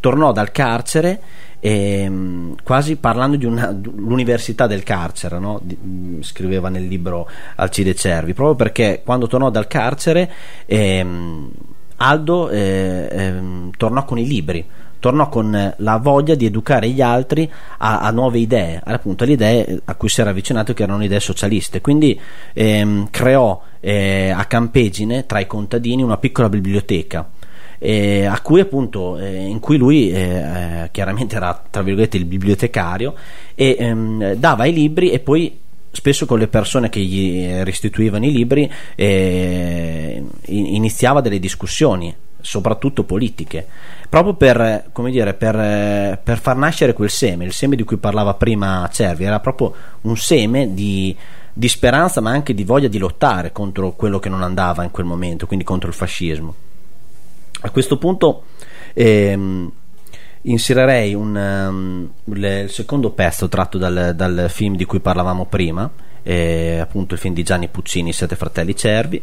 Tornò dal carcere ehm, quasi parlando di una, l'università del carcere, no? di, mm, scriveva nel libro Alcide Cervi, proprio perché quando tornò dal carcere ehm, Aldo eh, ehm, tornò con i libri tornò con la voglia di educare gli altri a, a nuove idee, appunto alle idee a cui si era avvicinato che erano idee socialiste. Quindi ehm, creò eh, a Campegine tra i contadini una piccola biblioteca. Eh, a cui appunto eh, in cui lui eh, eh chiaramente era tra virgolette il bibliotecario e ehm, dava i libri e poi spesso con le persone che gli restituivano i libri eh, iniziava delle discussioni soprattutto politiche, proprio per, dire, per, per, far nascere quel seme, il seme di cui parlava prima Cervi, era proprio un seme di, di, speranza ma anche di voglia di lottare contro quello che non andava in quel momento, quindi contro il fascismo. A questo punto ehm, inserirei un, um, il secondo pezzo tratto dal, dal, film di cui parlavamo prima, eh, appunto il film di Gianni Puccini, Sette fratelli cervi,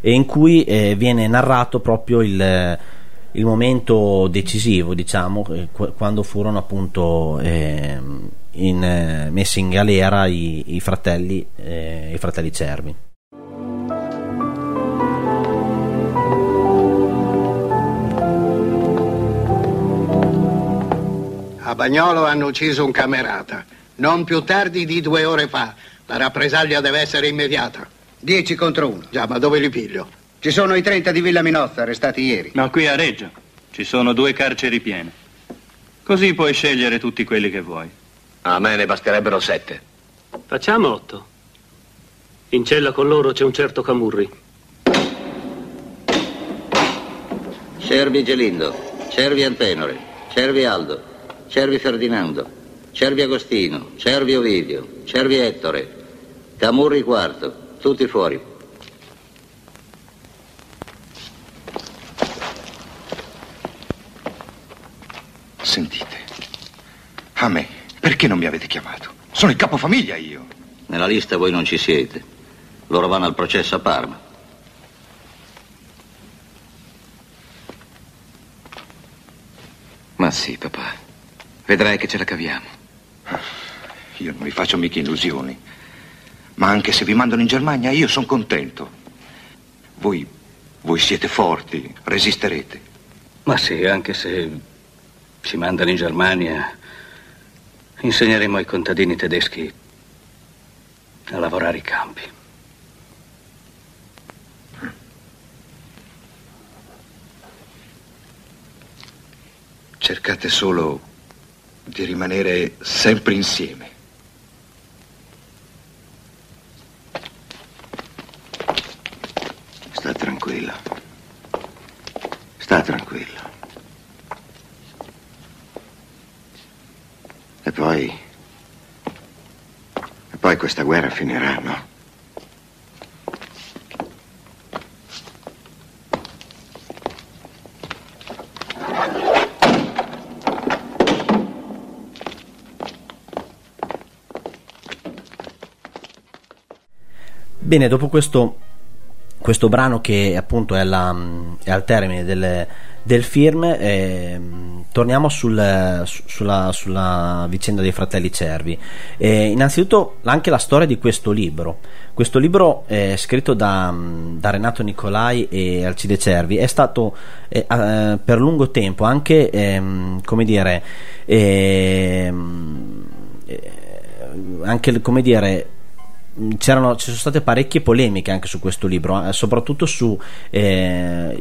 e in cui eh, viene narrato proprio il, il momento decisivo, diciamo, eh, quando furono appunto eh, in, messi in galera i, i fratelli, eh, i fratelli Cervi. A Bagnolo hanno ucciso un camerata. Non più tardi di due ore fa. La rappresaglia deve essere immediata. Dieci contro uno. Già, ma dove li piglio? Ci sono i 30 di Villa Minozza arrestati ieri. Ma qui a Reggio ci sono due carceri piene. Così puoi scegliere tutti quelli che vuoi. A me ne basterebbero sette. Facciamo otto. In cella con loro c'è un certo Camurri. Cervi Gelindo, Cervi Antenore, Cervi Aldo, Cervi Ferdinando, Cervi Agostino, Cervi Ovidio, Cervi Ettore, Camurri quarto, tutti fuori. Sentite, a me, perché non mi avete chiamato? Sono il capofamiglia io. Nella lista voi non ci siete. Loro vanno al processo a Parma. Ma sì, papà. Vedrai che ce la caviamo. Io non mi faccio mica illusioni. Ma anche se vi mandano in Germania, io sono contento. Voi, voi siete forti, resisterete. Ma sì, anche se ci mandano in Germania, insegneremo ai contadini tedeschi a lavorare i campi. Cercate solo di rimanere sempre insieme. Sta tranquilla. Sta tranquilla. E poi... E poi questa guerra finirà, no? Bene, dopo questo, questo brano che appunto è, la, è al termine del, del film, eh, torniamo sul, su- sulla, sulla vicenda dei fratelli Cervi. Eh, innanzitutto anche la storia di questo libro. Questo libro è scritto da, da Renato Nicolai e Alcide Cervi, è stato eh, eh, per lungo tempo anche, ehm, come dire, ehm, eh, anche come dire c'erano, ci sono state parecchie polemiche anche su questo libro, eh, soprattutto su eh,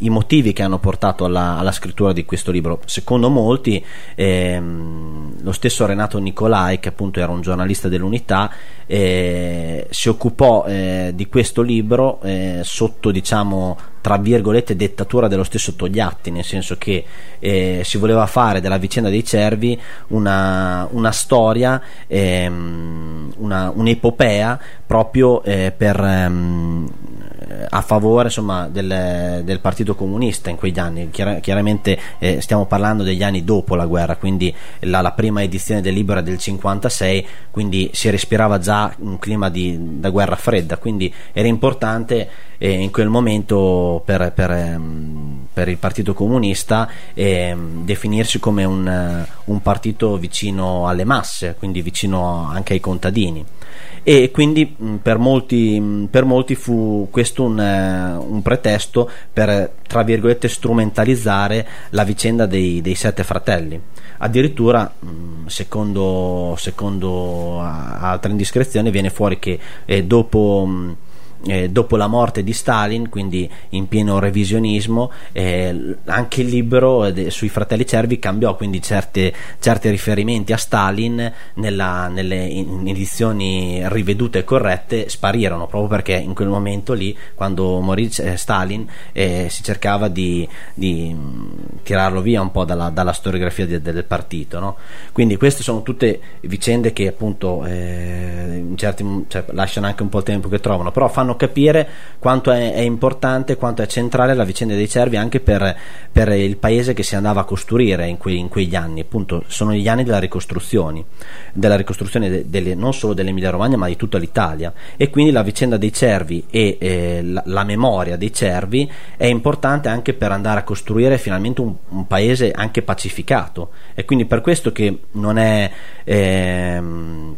motivi che hanno portato alla, alla, scrittura di questo libro. Secondo molti, ehm, lo stesso Renato Nicolai, che appunto era un giornalista dell'Unità, eh, si occupò eh, di questo libro eh, sotto, diciamo, tra virgolette dettatura dello stesso Togliatti, nel senso che eh, si voleva fare della vicenda dei cervi una, una storia, ehm, una, un'epopea proprio eh, per, ehm, a favore insomma, del, del, Partito Comunista in quegli anni. Chiar- chiaramente eh, stiamo parlando degli anni dopo la guerra, quindi la, la, prima edizione del libro è del 56, quindi si respirava già un clima di, da guerra fredda, quindi era importante eh, in quel momento per, per, ehm, per il Partito Comunista eh, definirsi come un, un partito vicino alle masse, quindi vicino anche ai contadini e quindi per molti, per molti fu questo un, un, pretesto per tra virgolette strumentalizzare la vicenda dei, dei sette fratelli. Addirittura secondo, secondo altre indiscrezioni viene fuori che eh, dopo eh, dopo la morte di Stalin, quindi in pieno revisionismo, eh, anche il libro de- sui fratelli Cervi cambiò, quindi certi riferimenti a Stalin nella, nelle in- edizioni rivedute e corrette sparirono, proprio perché in quel momento lì, quando morì eh, Stalin, eh, si cercava di, di mh, tirarlo via un po' dalla, dalla storiografia de- del partito. No? Quindi queste sono tutte vicende che appunto eh, certi, cioè, lasciano anche un po' il tempo che trovano, però fanno fanno capire quanto è, è importante, quanto è centrale la vicenda dei cervi anche per, per il paese che si andava a costruire in, que, in quegli anni. Appunto, sono gli anni della ricostruzione, della ricostruzione de, delle, non solo dell'Emilia Romagna ma di tutta l'Italia. E quindi la vicenda dei cervi e eh, la, la, memoria dei cervi è importante anche per andare a costruire finalmente un, un paese anche pacificato. E quindi per questo che non è. Ehm,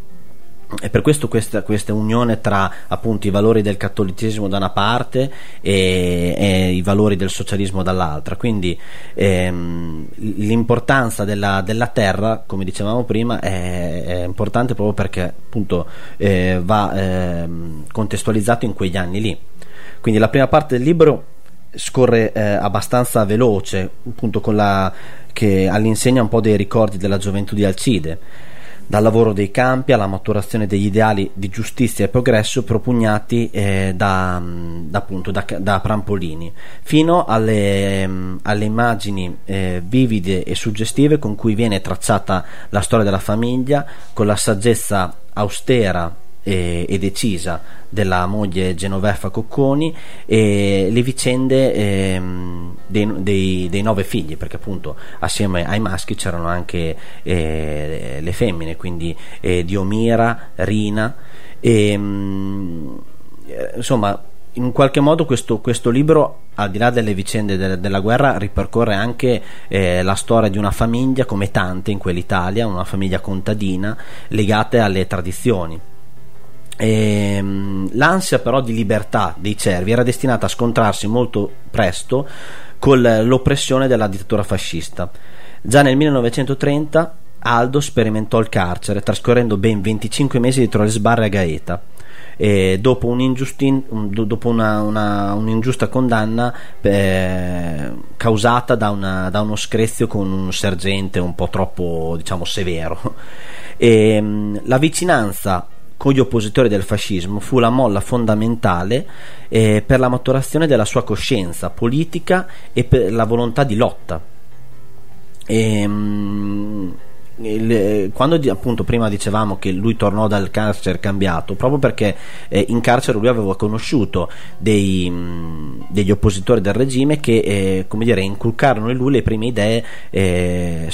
e per questo questa, questa, unione tra appunto i valori del cattolicesimo da una parte e, e i valori del socialismo dall'altra. Quindi ehm, l'importanza della, della, terra come dicevamo prima è, è importante proprio perché appunto eh, va eh, contestualizzato in quegli anni lì. Quindi la prima parte del libro scorre eh, abbastanza veloce appunto con la che all'insegna un po' dei ricordi della gioventù di Alcide dal lavoro dei campi alla maturazione degli ideali di giustizia e progresso propugnati eh, da, da, appunto, da, da, Prampolini, fino alle, alle immagini eh, vivide e suggestive con cui viene tracciata la storia della famiglia, con la saggezza austera e, e, decisa della moglie Genovefa Cocconi e le vicende ehm, dei, dei, dei, nove figli perché appunto assieme ai maschi c'erano anche eh, le femmine quindi eh, Diomira, Rina e, mh, eh, insomma in qualche modo questo, questo, libro, al di là delle vicende de- della guerra, ripercorre anche eh, la storia di una famiglia, come tante in quell'Italia, una famiglia contadina, legate alle tradizioni. Ehm, l'ansia però di libertà dei cervi era destinata a scontrarsi molto presto con l'oppressione della dittatura fascista. Già nel 1930 Aldo sperimentò il carcere, trascorrendo ben 25 mesi dietro le sbarre a Gaeta. E dopo, dopo una, una, un'ingiusta condanna eh, causata da, una, da, uno screzio con un sergente un po' troppo diciamo severo e, ehm, la vicinanza con gli oppositori del fascismo fu la molla fondamentale eh, per la maturazione della sua coscienza politica e per la volontà di lotta. E, mh, il, quando appunto prima dicevamo che lui tornò dal carcere cambiato proprio perché eh, in carcere lui aveva conosciuto dei, mh, degli oppositori del regime che eh, come dire inculcarono in lui le prime idee eh,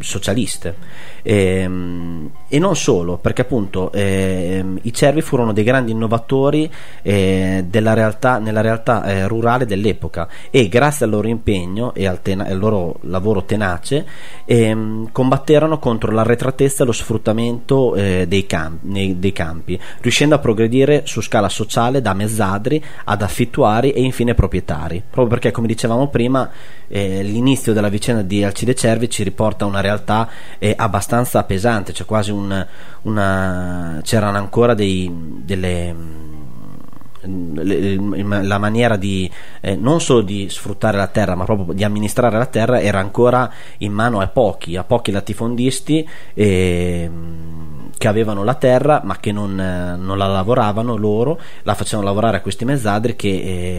socialiste. E, ehm, e, non solo perché appunto eh, i cervi furono dei grandi innovatori eh, realtà, nella realtà eh, rurale dell'epoca. E grazie al loro impegno e al, tena- al loro lavoro tenace ehm, combatterono contro l'arretratezza e lo sfruttamento eh, dei, camp- nei, dei campi riuscendo a progredire su scala sociale da mezzadri ad affittuari e infine proprietari. Proprio perché come dicevamo prima eh, l'inizio della vicenda di Alcide Cervi ci riporta a una realtà eh, abbastanza pesante, cioè quasi un, una, c'erano ancora dei, delle la maniera di eh, non solo di sfruttare la terra ma proprio di amministrare la terra era ancora in mano a pochi a pochi latifondisti e, che avevano la terra ma che non, eh, non, la lavoravano loro, la facevano lavorare a questi mezzadri che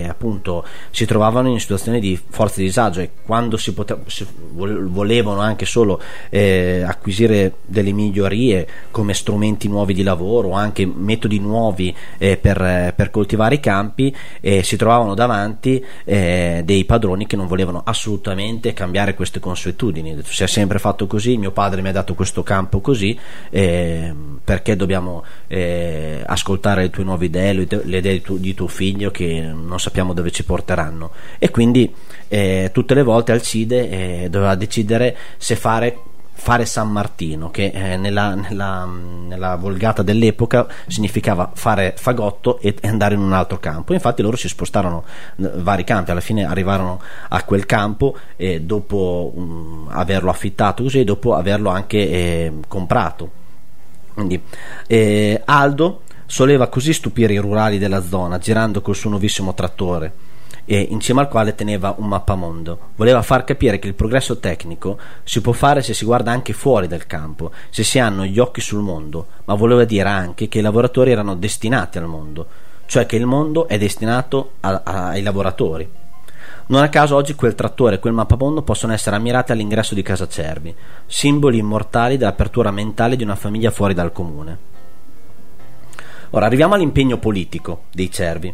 eh, appunto si trovavano in situazioni di forza disagio e quando si, pote- si volevano anche solo eh, acquisire delle migliorie come strumenti nuovi di lavoro anche metodi nuovi eh, per, per, coltivare i campi eh, si trovavano davanti eh, dei padroni che non volevano assolutamente cambiare queste consuetudini. Si è sempre fatto così, mio padre mi ha dato questo campo così eh, perché dobbiamo eh, ascoltare le tue nuove idee, le idee di, tu, di, tuo figlio che non sappiamo dove ci porteranno. E quindi eh, tutte le volte Alcide eh, doveva decidere se fare fare San Martino, che eh, nella, nella, nella, volgata dell'epoca significava fare fagotto e andare in un altro campo. Infatti loro si spostarono vari campi, alla fine arrivarono a quel campo e dopo um, averlo affittato così, dopo averlo anche eh, comprato quindi, eh, Aldo soleva così stupire i rurali della zona, girando col suo nuovissimo trattore, e cima al quale teneva un mappamondo. Voleva far capire che il progresso tecnico si può fare se si guarda anche fuori del campo, se si hanno gli occhi sul mondo, ma voleva dire anche che i lavoratori erano destinati al mondo, cioè che il mondo è destinato a, a, ai lavoratori. Non a caso oggi quel trattore e quel mappamondo possono essere ammirati all'ingresso di Casa Cervi, simboli immortali dell'apertura mentale di una famiglia fuori dal comune. Ora arriviamo all'impegno politico dei cervi.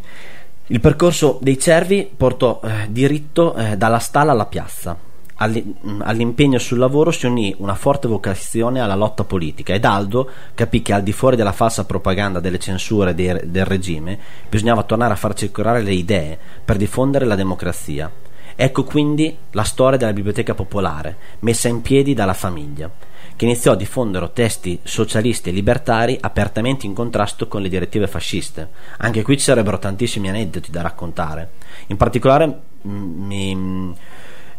Il percorso dei cervi portò eh, diritto eh, dalla stalla alla piazza. Mh, all'impegno sul lavoro si unì una forte vocazione alla lotta politica ed Aldo capì che al di fuori della falsa propaganda delle censure del regime bisognava tornare a far circolare le idee per diffondere la democrazia. Ecco quindi la storia della biblioteca popolare, messa in piedi dalla famiglia, che iniziò a diffondere testi socialisti e libertari apertamente in contrasto con le direttive fasciste. Anche qui ci sarebbero tantissimi aneddoti da raccontare. In particolare mh, mi,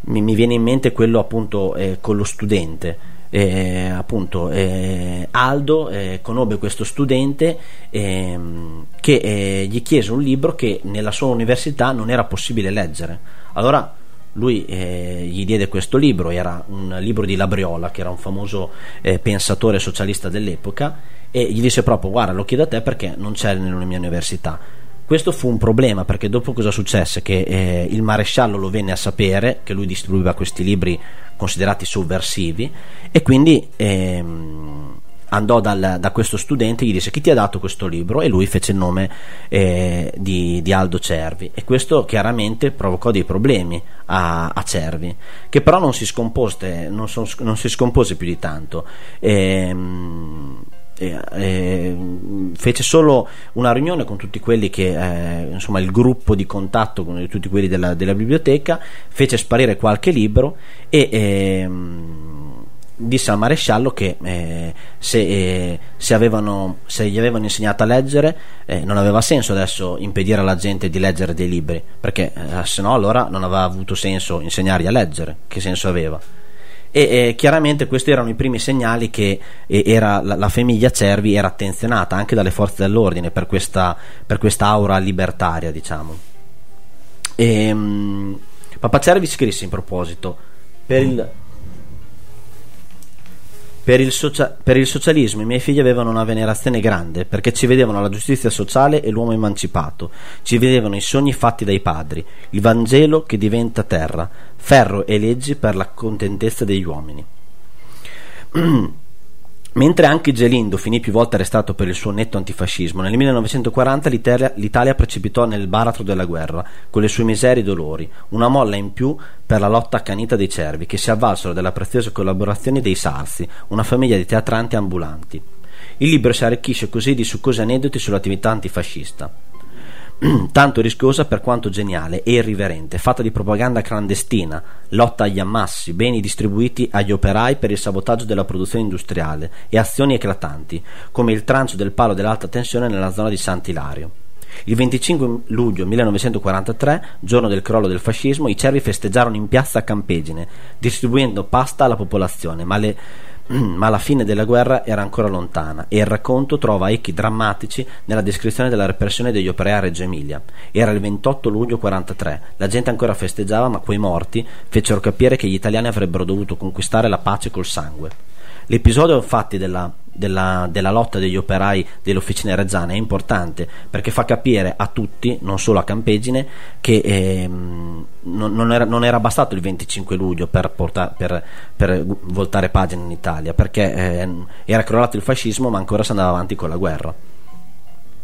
mi, mi viene in mente quello appunto eh, con lo studente. Eh, appunto eh, Aldo eh, conobbe questo studente ehm, che eh, gli chiese un libro che nella sua università non era possibile leggere allora lui eh, gli diede questo libro, era un libro di Labriola, che era un famoso eh, pensatore socialista dell'epoca, e gli disse proprio: Guarda, lo chiedo a te perché non c'è nella mia università. Questo fu un problema perché dopo cosa successe? Che eh, il maresciallo lo venne a sapere che lui distribuiva questi libri considerati sovversivi e quindi ehm, andò dal- da questo studente e gli disse chi ti ha dato questo libro? E lui fece il nome eh, di, di Aldo Cervi. E questo chiaramente provocò dei problemi a, a Cervi che però non si non, son- non si scompose più di tanto. Ehm, eh, eh, fece solo una riunione con tutti quelli che eh, insomma il gruppo di contatto con tutti quelli della, della biblioteca fece sparire qualche libro e ehm, disse al maresciallo che eh, se, eh, se, avevano, se gli avevano insegnato a leggere eh, non aveva senso adesso impedire alla gente di leggere dei libri perché eh, se no allora non aveva avuto senso insegnargli a leggere. Che senso aveva e eh, chiaramente questi erano i primi segnali che eh, la, la famiglia Cervi era attenzionata anche dalle forze dell'ordine per questa, per questa aura libertaria diciamo. E, mh, Papa Cervi scrisse in proposito per il, per il, socia- per il socialismo i miei figli avevano una venerazione grande perché ci vedevano la giustizia sociale e l'uomo emancipato, ci vedevano i sogni fatti dai padri, il Vangelo che diventa terra, ferro e leggi per la contentezza degli uomini. [CLEARS THROAT] Mentre anche Gelindo finì più volte arrestato per il suo netto antifascismo, nel 1940 l'Italia, l'Italia precipitò nel baratro della guerra, con le sue miserie e dolori, una molla in più per la lotta accanita dei cervi, che si avvalsero della preziosa collaborazione dei Sarsi, una famiglia di teatranti ambulanti. Il libro si arricchisce così di succosi aneddoti sull'attività antifascista [CLEARS THROAT] tanto rischiosa per quanto geniale e irriverente, fatta di propaganda clandestina, lotta agli ammassi, beni distribuiti agli operai per il sabotaggio della produzione industriale e azioni eclatanti, come il trancio del palo dell'alta tensione nella zona di Sant'Ilario. Il 25 luglio 1943, giorno del crollo del fascismo, i cervi festeggiarono in piazza Campegine, distribuendo pasta alla popolazione, ma le ma la fine della guerra era ancora lontana e il racconto trova echi drammatici nella descrizione della repressione degli operai a Reggio Emilia. Era il 28 luglio 43, la gente ancora festeggiava, ma quei morti fecero capire che gli italiani avrebbero dovuto conquistare la pace col sangue. L'episodio infatti della, della, della lotta degli operai delle officine reggiane è importante perché fa capire a tutti, non solo a Campegine, che ehm, non, non era, non era bastato il 25 luglio per, porta- per- per voltare pagina in Italia, perché ehm, era crollato il fascismo ma ancora si andava avanti con la guerra.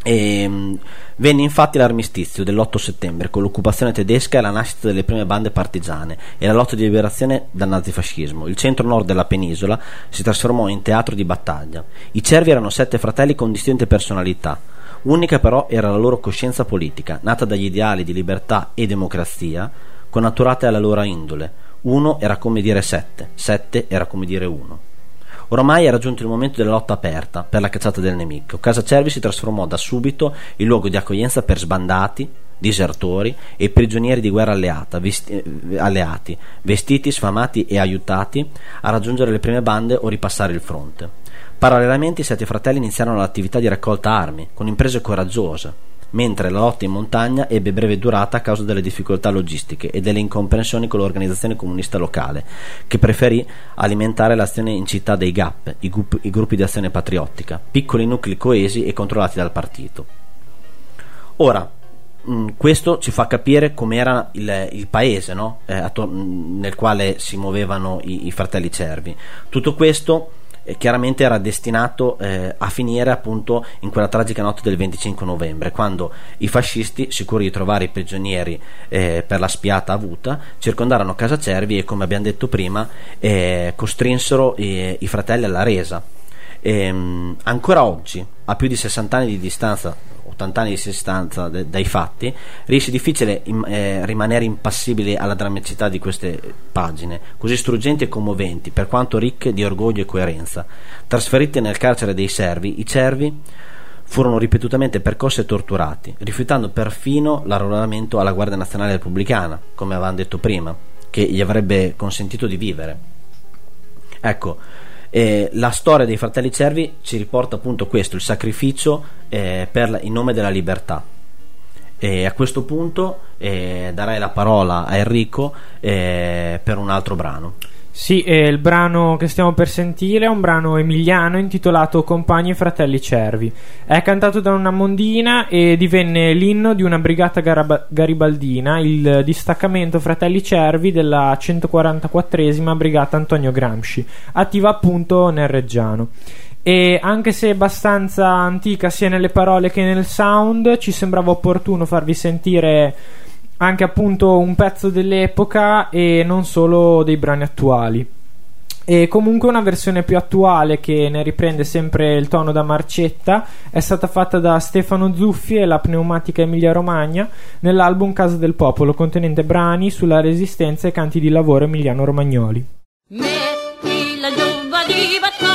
E, mh, venne infatti l'armistizio dell'8 settembre con l'occupazione tedesca e la nascita delle prime bande partigiane e la lotta di liberazione dal nazifascismo. Il centro-nord della penisola si trasformò in teatro di battaglia. I cervi erano sette fratelli con distinte personalità. Unica però era la loro coscienza politica, nata dagli ideali di libertà e democrazia, connaturate alla loro indole. Uno era come dire sette, sette era come dire uno. Oramai era giunto il momento della lotta aperta per la cacciata del nemico. Casa Cervi si trasformò da subito in luogo di accoglienza per sbandati, disertori e prigionieri di guerra alleata, vesti- eh, alleati, vestiti, sfamati e aiutati a raggiungere le prime bande o ripassare il fronte. Parallelamente i sette fratelli iniziarono l'attività di raccolta armi, con imprese coraggiose, mentre la lotta in montagna ebbe breve durata a causa delle difficoltà logistiche e delle incomprensioni con l'organizzazione comunista locale, che preferì alimentare l'azione in città dei GAP, i, gup- i gruppi di azione patriottica, piccoli nuclei coesi e controllati dal partito. Ora, mh, questo ci fa capire com'era il, il paese no? Eh, attor- mh, nel quale si muovevano i, i fratelli cervi. Tutto questo eh, chiaramente era destinato eh, a finire appunto in quella tragica notte del 25 novembre, quando i fascisti, sicuri di trovare i prigionieri eh, per la spiata avuta, circondarono Casa Cervi e, come abbiamo detto prima, eh, costrinsero i, i fratelli alla resa. Ehm, ancora oggi, a più di 60 anni di distanza 80 anni di distanza de- dai fatti, riesce difficile im- eh, rimanere impassibili alla drammaticità di queste pagine, così struggenti e commoventi, per quanto ricche di orgoglio e coerenza. Trasferiti nel carcere dei servi, i cervi furono ripetutamente percossi e torturati, rifiutando perfino l'arruolamento alla Guardia Nazionale Repubblicana, come avevamo detto prima, che gli avrebbe consentito di vivere. Ecco, eh, la storia dei fratelli Cervi ci riporta appunto questo, il sacrificio eh, per, in nome della libertà. E a questo punto eh, darei la parola a Enrico eh, per un altro brano. Sì, eh, il brano che stiamo per sentire è un brano emiliano intitolato Compagni e fratelli cervi. È cantato da una mondina e divenne l'inno di una brigata garab- garibaldina, il distaccamento Fratelli Cervi della 144esima brigata Antonio Gramsci, attiva appunto nel Reggiano. E anche se abbastanza antica sia nelle parole che nel sound, ci sembrava opportuno farvi sentire anche appunto un pezzo dell'epoca e non solo dei brani attuali. E comunque una versione più attuale che ne riprende sempre il tono da marcetta è stata fatta da Stefano Zuffi e la pneumatica Emilia Romagna nell'album Casa del Popolo contenente brani sulla resistenza e canti di lavoro emiliano romagnoli. Metti la giubba di battaglia,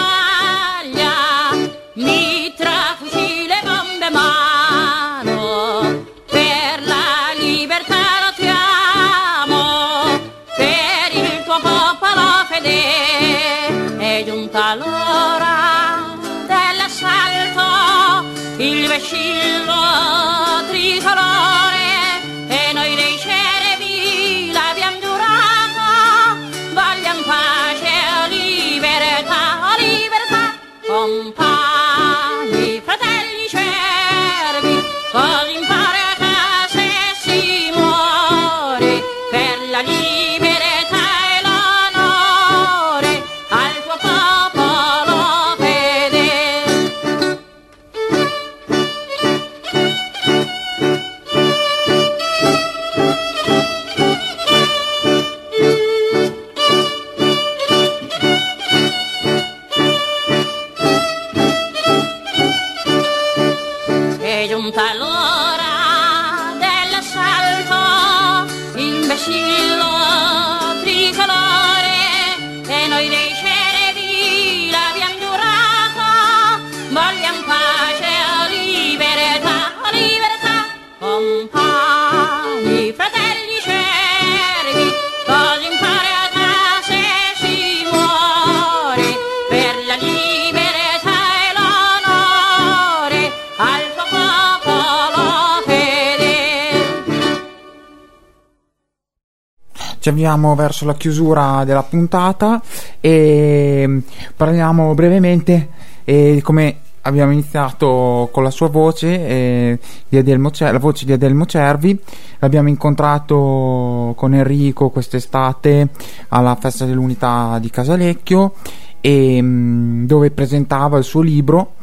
Ci avviamo verso la chiusura della puntata e parliamo brevemente eh, come abbiamo iniziato con la sua voce, eh, di Adelmo la voce di Adelmo Cervi. L'abbiamo incontrato con Enrico quest'estate alla festa dell'unità di Casalecchio e, mm, dove presentava il suo libro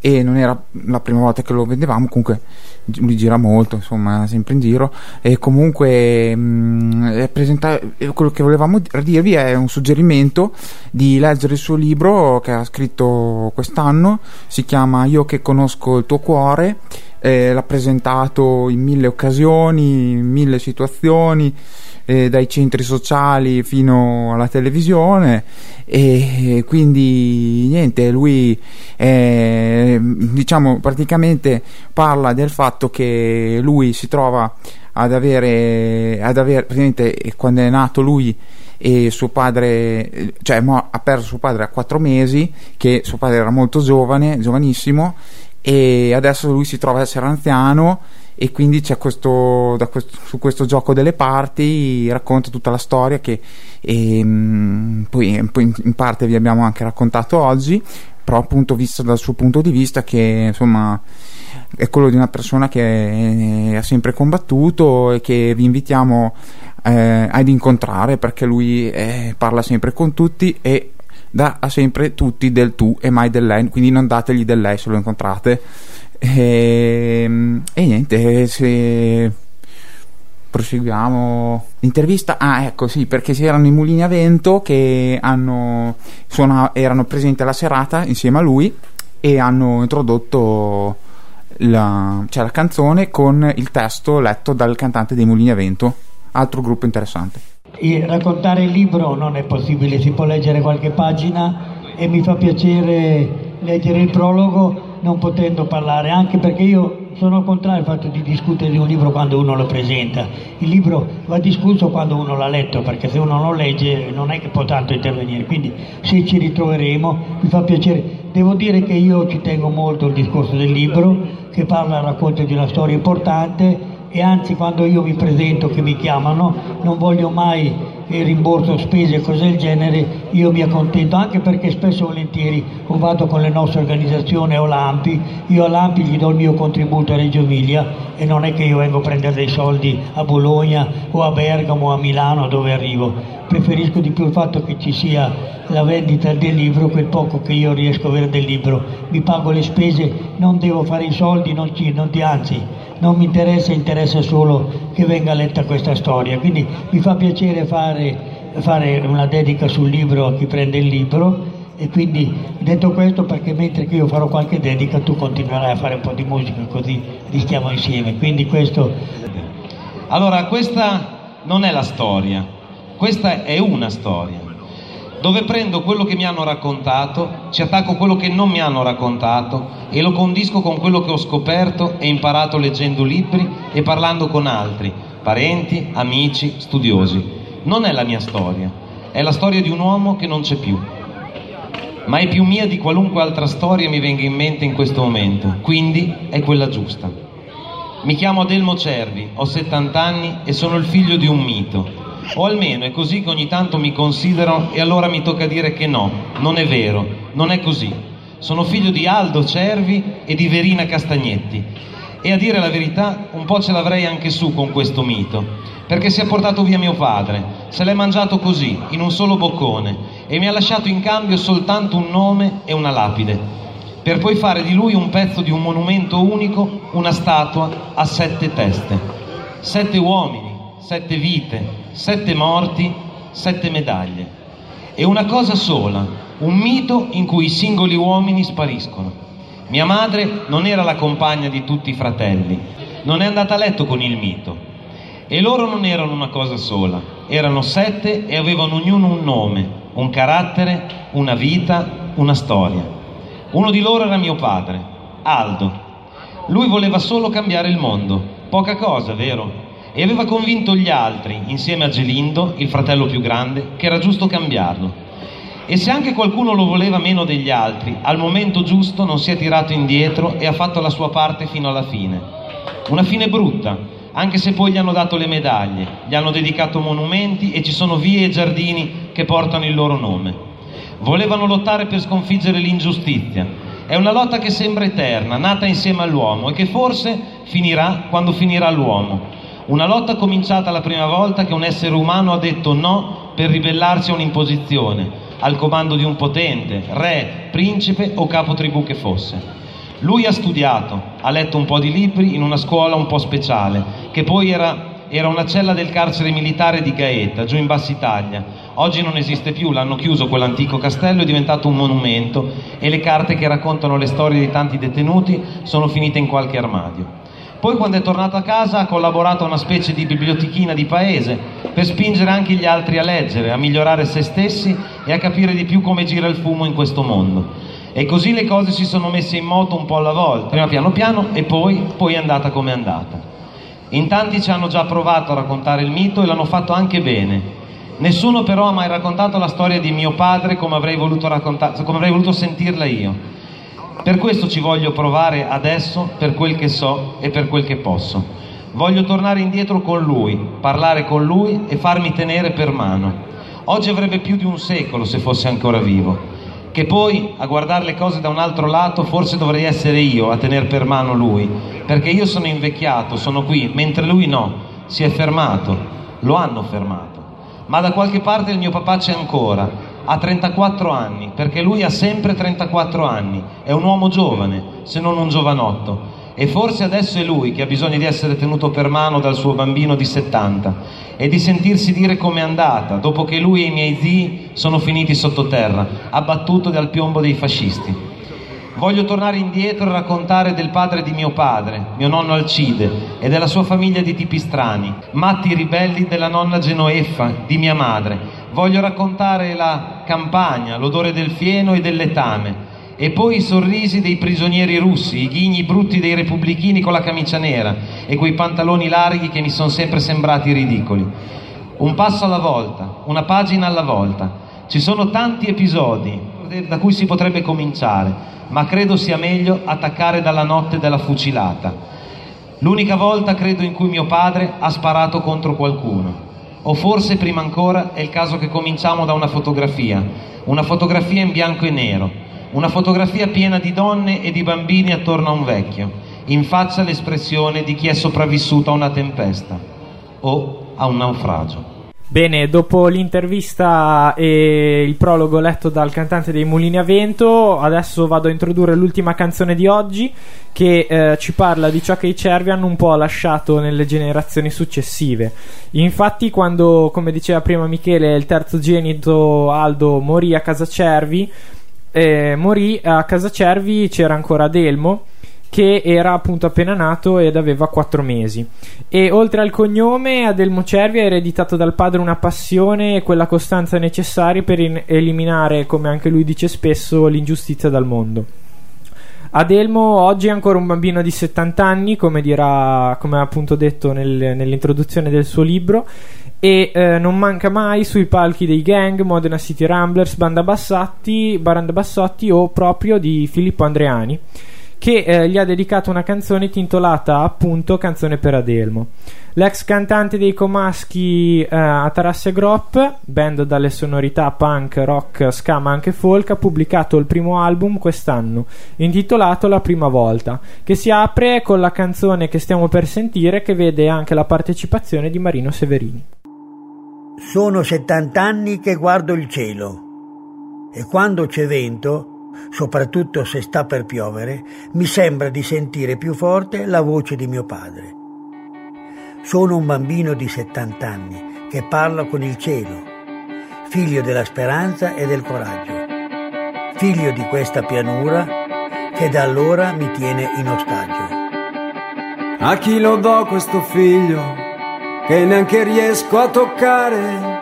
e non era la prima volta che lo vedevamo comunque lui gira molto insomma sempre in giro. E comunque mh, eh, quello che volevamo dir- dirvi è un suggerimento di leggere il suo libro che ha scritto quest'anno. Si chiama Io che conosco il tuo cuore eh, l'ha presentato in mille occasioni in mille situazioni eh, dai centri sociali fino alla televisione. E quindi niente lui eh, diciamo praticamente parla del fatto che lui si trova ad avere ad avere praticamente eh, quando è nato lui e suo padre eh, cioè ha perso suo padre a quattro mesi che suo padre era molto giovane giovanissimo e adesso lui si trova a essere anziano e quindi c'è questo, questo, su questo gioco delle parti racconta tutta la storia che ehm, poi, poi in, parte vi abbiamo anche raccontato oggi però appunto visto dal suo punto di vista che insomma è quello di una persona che ha sempre combattuto e che vi invitiamo eh, ad incontrare perché lui eh, parla sempre con tutti e dà sempre tutti del tu e mai del lei, quindi non dategli del lei se lo incontrate. E, e niente, se proseguiamo l'intervista. Ah, ecco, sì, perché c'erano i mulini a vento che hanno, suona- erano presenti alla serata insieme a lui e hanno introdotto la, cioè la canzone con il testo letto dal cantante dei mulini a vento. Altro gruppo interessante. E raccontare il libro non è possibile, si può leggere qualche pagina e mi fa piacere leggere il prologo non potendo parlare, anche perché io sono contrario al fatto di discutere di un libro quando uno lo presenta. Il libro va discusso quando uno l'ha letto, perché se uno non legge non è che può tanto intervenire. Quindi se ci ritroveremo mi fa piacere. Devo dire che io ci tengo molto il discorso del libro, che parla, racconta di una storia importante e anzi quando io mi presento che mi chiamano non voglio mai il rimborso spese e cose del genere, io mi accontento anche perché spesso e volentieri o vado con le nostre organizzazioni o l'AMPI, io all'AMPI gli do il mio contributo a Reggio Emilia e non è che io vengo a prendere dei soldi a Bologna o a Bergamo o a Milano dove arrivo, preferisco di più il fatto che ci sia la vendita del libro, quel poco che io riesco a avere del libro, mi pago le spese, non devo fare i soldi, non ci, non ti, anzi non mi interessa, interessa solo che venga letta questa storia. Quindi mi fa piacere fare, fare una dedica sul libro a chi prende il libro e quindi detto questo perché mentre che io farò qualche dedica tu continuerai a fare un po' di musica così rischiamo insieme. Quindi questo... Allora questa non è la storia, questa è una storia dove prendo quello che mi hanno raccontato, ci attacco quello che non mi hanno raccontato e lo condisco con quello che ho scoperto e imparato leggendo libri e parlando con altri, parenti, amici, studiosi. Non è la mia storia, è la storia di un uomo che non c'è più. Ma è più mia di qualunque altra storia mi venga in mente in questo momento, quindi è quella giusta. Mi chiamo Adelmo Cervi, ho 70 anni e sono il figlio di un mito, o almeno è così che ogni tanto mi considero e allora mi tocca dire che no, non è vero, non è così. Sono figlio di Aldo Cervi e di Verina Castagnetti. E a dire la verità, un po' ce l'avrei anche su con questo mito, perché si è portato via mio padre, se l'è mangiato così, in un solo boccone, e mi ha lasciato in cambio soltanto un nome e una lapide, per poi fare di lui un pezzo di un monumento unico, una statua a sette teste, sette uomini sette vite, sette morti, sette medaglie. È una cosa sola, un mito in cui i singoli uomini spariscono. Mia madre non era la compagna di tutti i fratelli, non è andata a letto con il mito. E loro non erano una cosa sola, erano sette e avevano ognuno un nome, un carattere, una vita, una storia. Uno di loro era mio padre, Aldo. Lui voleva solo cambiare il mondo, poca cosa, vero? E aveva convinto gli altri, insieme a Gelindo, il fratello più grande, che era giusto cambiarlo. E se anche qualcuno lo voleva meno degli altri, al momento giusto non si è tirato indietro e ha fatto la sua parte fino alla fine. Una fine brutta, anche se poi gli hanno dato le medaglie, gli hanno dedicato monumenti e ci sono vie e giardini che portano il loro nome. Volevano lottare per sconfiggere l'ingiustizia. È una lotta che sembra eterna, nata insieme all'uomo e che forse finirà quando finirà l'uomo una lotta cominciata la prima volta che un essere umano ha detto no per ribellarsi a un'imposizione, al comando di un potente, re, principe o capo tribù che fosse. Lui ha studiato, ha letto un po' di libri in una scuola un po' speciale, che poi era, era una cella del carcere militare di Gaeta, giù in Bassa Italia. Oggi non esiste più, l'hanno chiuso quell'antico castello, è diventato un monumento e le carte che raccontano le storie di tanti detenuti sono finite in qualche armadio. Poi quando è tornato a casa ha collaborato a una specie di bibliotechina di paese per spingere anche gli altri a leggere, a migliorare se stessi e a capire di più come gira il fumo in questo mondo. E così le cose si sono messe in moto un po' alla volta, prima piano piano e poi, poi è andata come è andata. In tanti ci hanno già provato a raccontare il mito e l'hanno fatto anche bene. Nessuno però ha mai raccontato la storia di mio padre come avrei voluto, come avrei voluto sentirla io. Per questo ci voglio provare adesso per quel che so e per quel che posso. Voglio tornare indietro con lui, parlare con lui e farmi tenere per mano. Oggi avrebbe più di un secolo se fosse ancora vivo. Che poi, a guardare le cose da un altro lato, forse dovrei essere io a tenere per mano lui, perché io sono invecchiato, sono qui, mentre lui no, si è fermato, lo hanno fermato. Ma da qualche parte il mio papà c'è ancora Ha 34 anni, perché lui ha sempre 34 anni. È un uomo giovane, se non un giovanotto. E forse adesso è lui che ha bisogno di essere tenuto per mano dal suo bambino di 70 e di sentirsi dire com'è andata, dopo che lui e i miei zii sono finiti sottoterra, abbattuto dal piombo dei fascisti. Voglio tornare indietro e raccontare del padre di mio padre, mio nonno Alcide, e della sua famiglia di tipi strani, matti ribelli della nonna Genoeffa, di mia madre. Voglio raccontare la campagna, l'odore del fieno e del letame, e poi i sorrisi dei prigionieri russi, i ghigni brutti dei repubblichini con la camicia nera e quei pantaloni larghi che mi sono sempre sembrati ridicoli. Un passo alla volta, una pagina alla volta. Ci sono tanti episodi da cui si potrebbe cominciare, ma credo sia meglio attaccare dalla notte della fucilata. L'unica volta, credo, in cui mio padre ha sparato contro qualcuno. O forse prima ancora è il caso che cominciamo da una fotografia, una fotografia in bianco e nero, una fotografia piena di donne e di bambini attorno a un vecchio, in faccia l'espressione di chi è sopravvissuto a una tempesta o a un naufragio. Bene, dopo l'intervista e il prologo letto dal cantante dei Mulini a Vento, adesso vado a introdurre l'ultima canzone di oggi che eh, ci parla di ciò che i cervi hanno un po' lasciato nelle generazioni successive. Infatti, quando, come diceva prima Michele, il terzogenito Aldo morì a casa Cervi, eh, morì a casa Cervi c'era ancora Adelmo che era appunto appena nato ed aveva 4 mesi. E oltre al cognome, Adelmo Cervi ha ereditato dal padre una passione e quella costanza necessaria per in- eliminare, come anche lui dice spesso, l'ingiustizia dal mondo. Adelmo oggi è ancora un bambino di 70 anni, come, dirà, come ha appunto detto nel- nell'introduzione del suo libro, e eh, non manca mai sui palchi dei gang, Modena City Ramblers, Banda Bassotti, Baranda Bassotti o proprio di Filippo Andreani che eh, gli ha dedicato una canzone intitolata appunto Canzone per Adelmo. L'ex cantante dei Comaschi eh, Atarasse Grop, band dalle sonorità punk, rock, ska ma anche folk, ha pubblicato il primo album quest'anno, intitolato La prima volta, che si apre con la canzone che stiamo per sentire che vede anche la partecipazione di Marino Severini. Sono 70 anni che guardo il cielo e quando c'è vento soprattutto se sta per piovere, mi sembra di sentire più forte la voce di mio padre. Sono un bambino di 70 anni che parla con il cielo, figlio della speranza e del coraggio, figlio di questa pianura che da allora mi tiene in ostaggio. A chi lo do questo figlio che neanche riesco a toccare?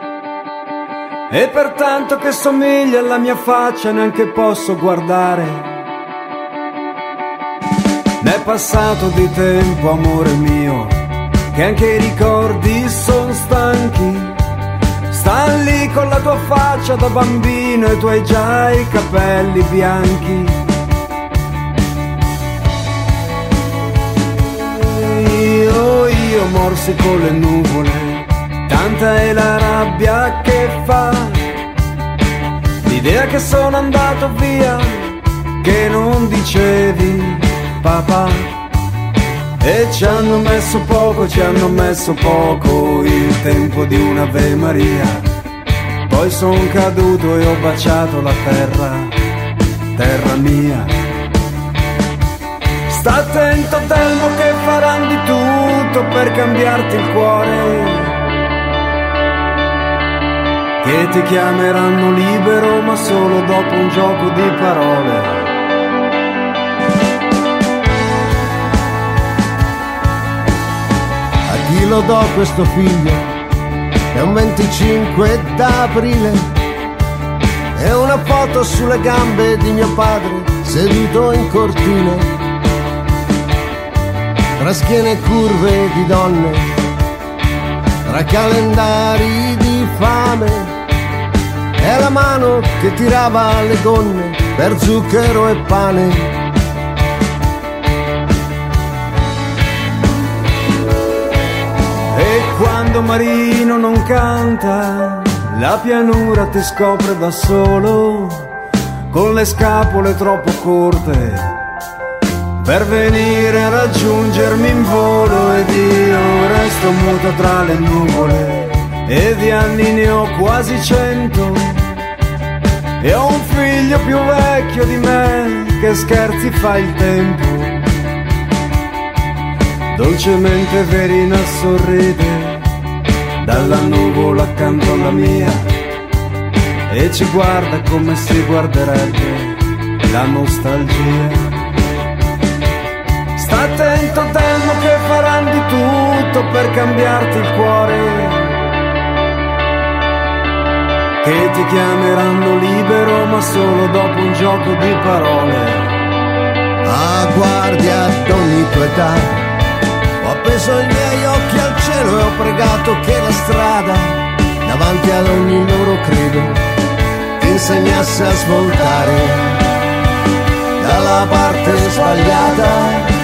E pertanto che somiglia alla mia faccia neanche posso guardare. N'è passato di tempo, amore mio, che anche i ricordi son stanchi. Stan lì con la tua faccia da bambino e tu hai già i capelli bianchi. Io, io morsi con le nuvole, tanta è la rabbia che fa. L'idea che sono andato via, che non dicevi papà. E ci hanno messo poco, ci hanno messo poco il tempo di un'Ave Maria. Poi son caduto e ho baciato la terra, terra mia. Sta attento Telmo che faranno di tutto per cambiarti il cuore. Che ti chiameranno libero ma solo dopo un gioco di parole. A chi lo do questo figlio? È un 25 d'aprile. È una foto sulle gambe di mio padre, seduto in cortile. Tra schiene curve di donne, tra calendari di fame. È la mano che tirava le gonne per zucchero e pane. E quando Marino non canta, la pianura ti scopre da solo, con le scapole troppo corte, per venire a raggiungermi in volo ed io resto muto tra le nuvole, e di anni ne ho quasi cento, E ho un figlio più vecchio di me che scherzi fa il tempo. Dolcemente Verina sorride dalla nuvola accanto alla mia e ci guarda come si guarderebbe la nostalgia. Sta attento temo che faranno di tutto per cambiarti il cuore. Che ti chiameranno libero ma solo dopo un gioco di parole. A guardia ad ogni tua età, ho appeso i miei occhi al cielo e ho pregato che la strada, davanti ad ogni loro credo, ti insegnasse a svoltare dalla parte sbagliata.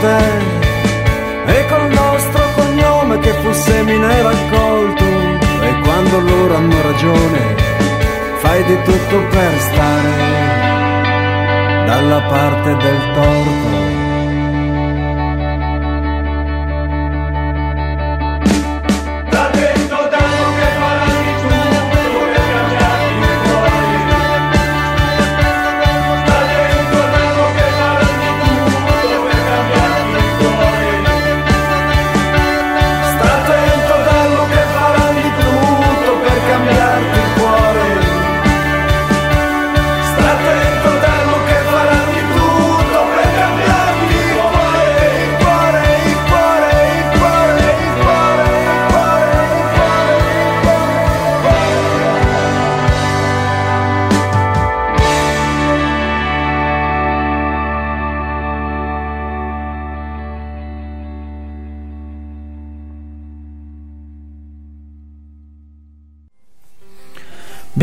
Te. E col nostro cognome che fu semine raccolto e quando loro hanno ragione fai di tutto per stare dalla parte del torto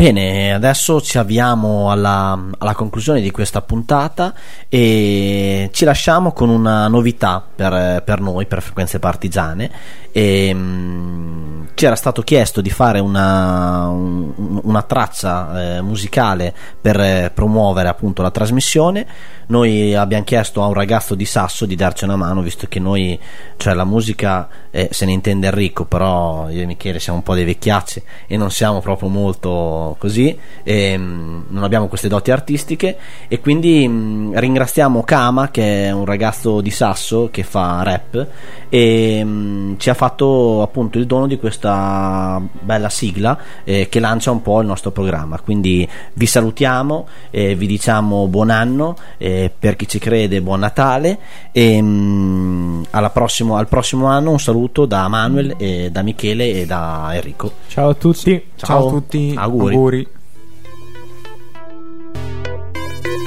Bene, adesso ci avviamo alla, alla conclusione di questa puntata e ci lasciamo con una novità per, per noi, per Frequenze Partigiane. E, mm, ci era stato chiesto di fare una, un- una traccia eh, musicale per eh, promuovere appunto la trasmissione. Noi abbiamo chiesto a un ragazzo di Sasso di darci una mano, visto che noi, cioè la musica eh, se ne intende Enrico, però io e Michele siamo un po' dei vecchiacci e non siamo proprio molto così, e, mm, non abbiamo queste doti artistiche e quindi mm, ringraziamo Kama che è un ragazzo di Sasso che fa rap e mm, ci ha fatto appunto il dono di questa bella sigla eh, che lancia un po' il nostro programma. Quindi vi salutiamo, eh, vi diciamo buon anno, eh, per chi ci crede buon Natale e mm, alla prossimo- al prossimo anno un saluto da Manuel, e da Michele e da Enrico. Ciao a tutti. Ciao a tutti, auguri. auguri.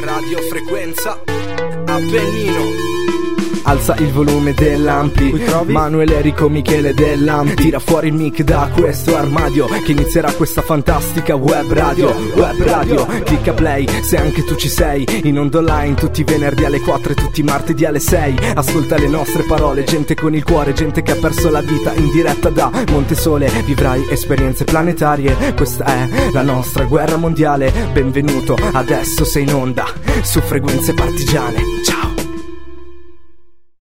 Radio Frequenza Appennino Alza il volume dell'ampli Manuel Enrico Michele dell'Ampi Tira fuori il mic da questo armadio Che inizierà questa fantastica web radio. Web radio Clicca play se anche tu ci sei. In onda online tutti i venerdì alle 4 e tutti i martedì alle 6 Ascolta le nostre parole Gente con il cuore Gente che ha perso la vita In diretta da Montesole. Vivrai esperienze planetarie Questa è la nostra guerra mondiale. Benvenuto Adesso sei in onda Su frequenze partigiane. Ciao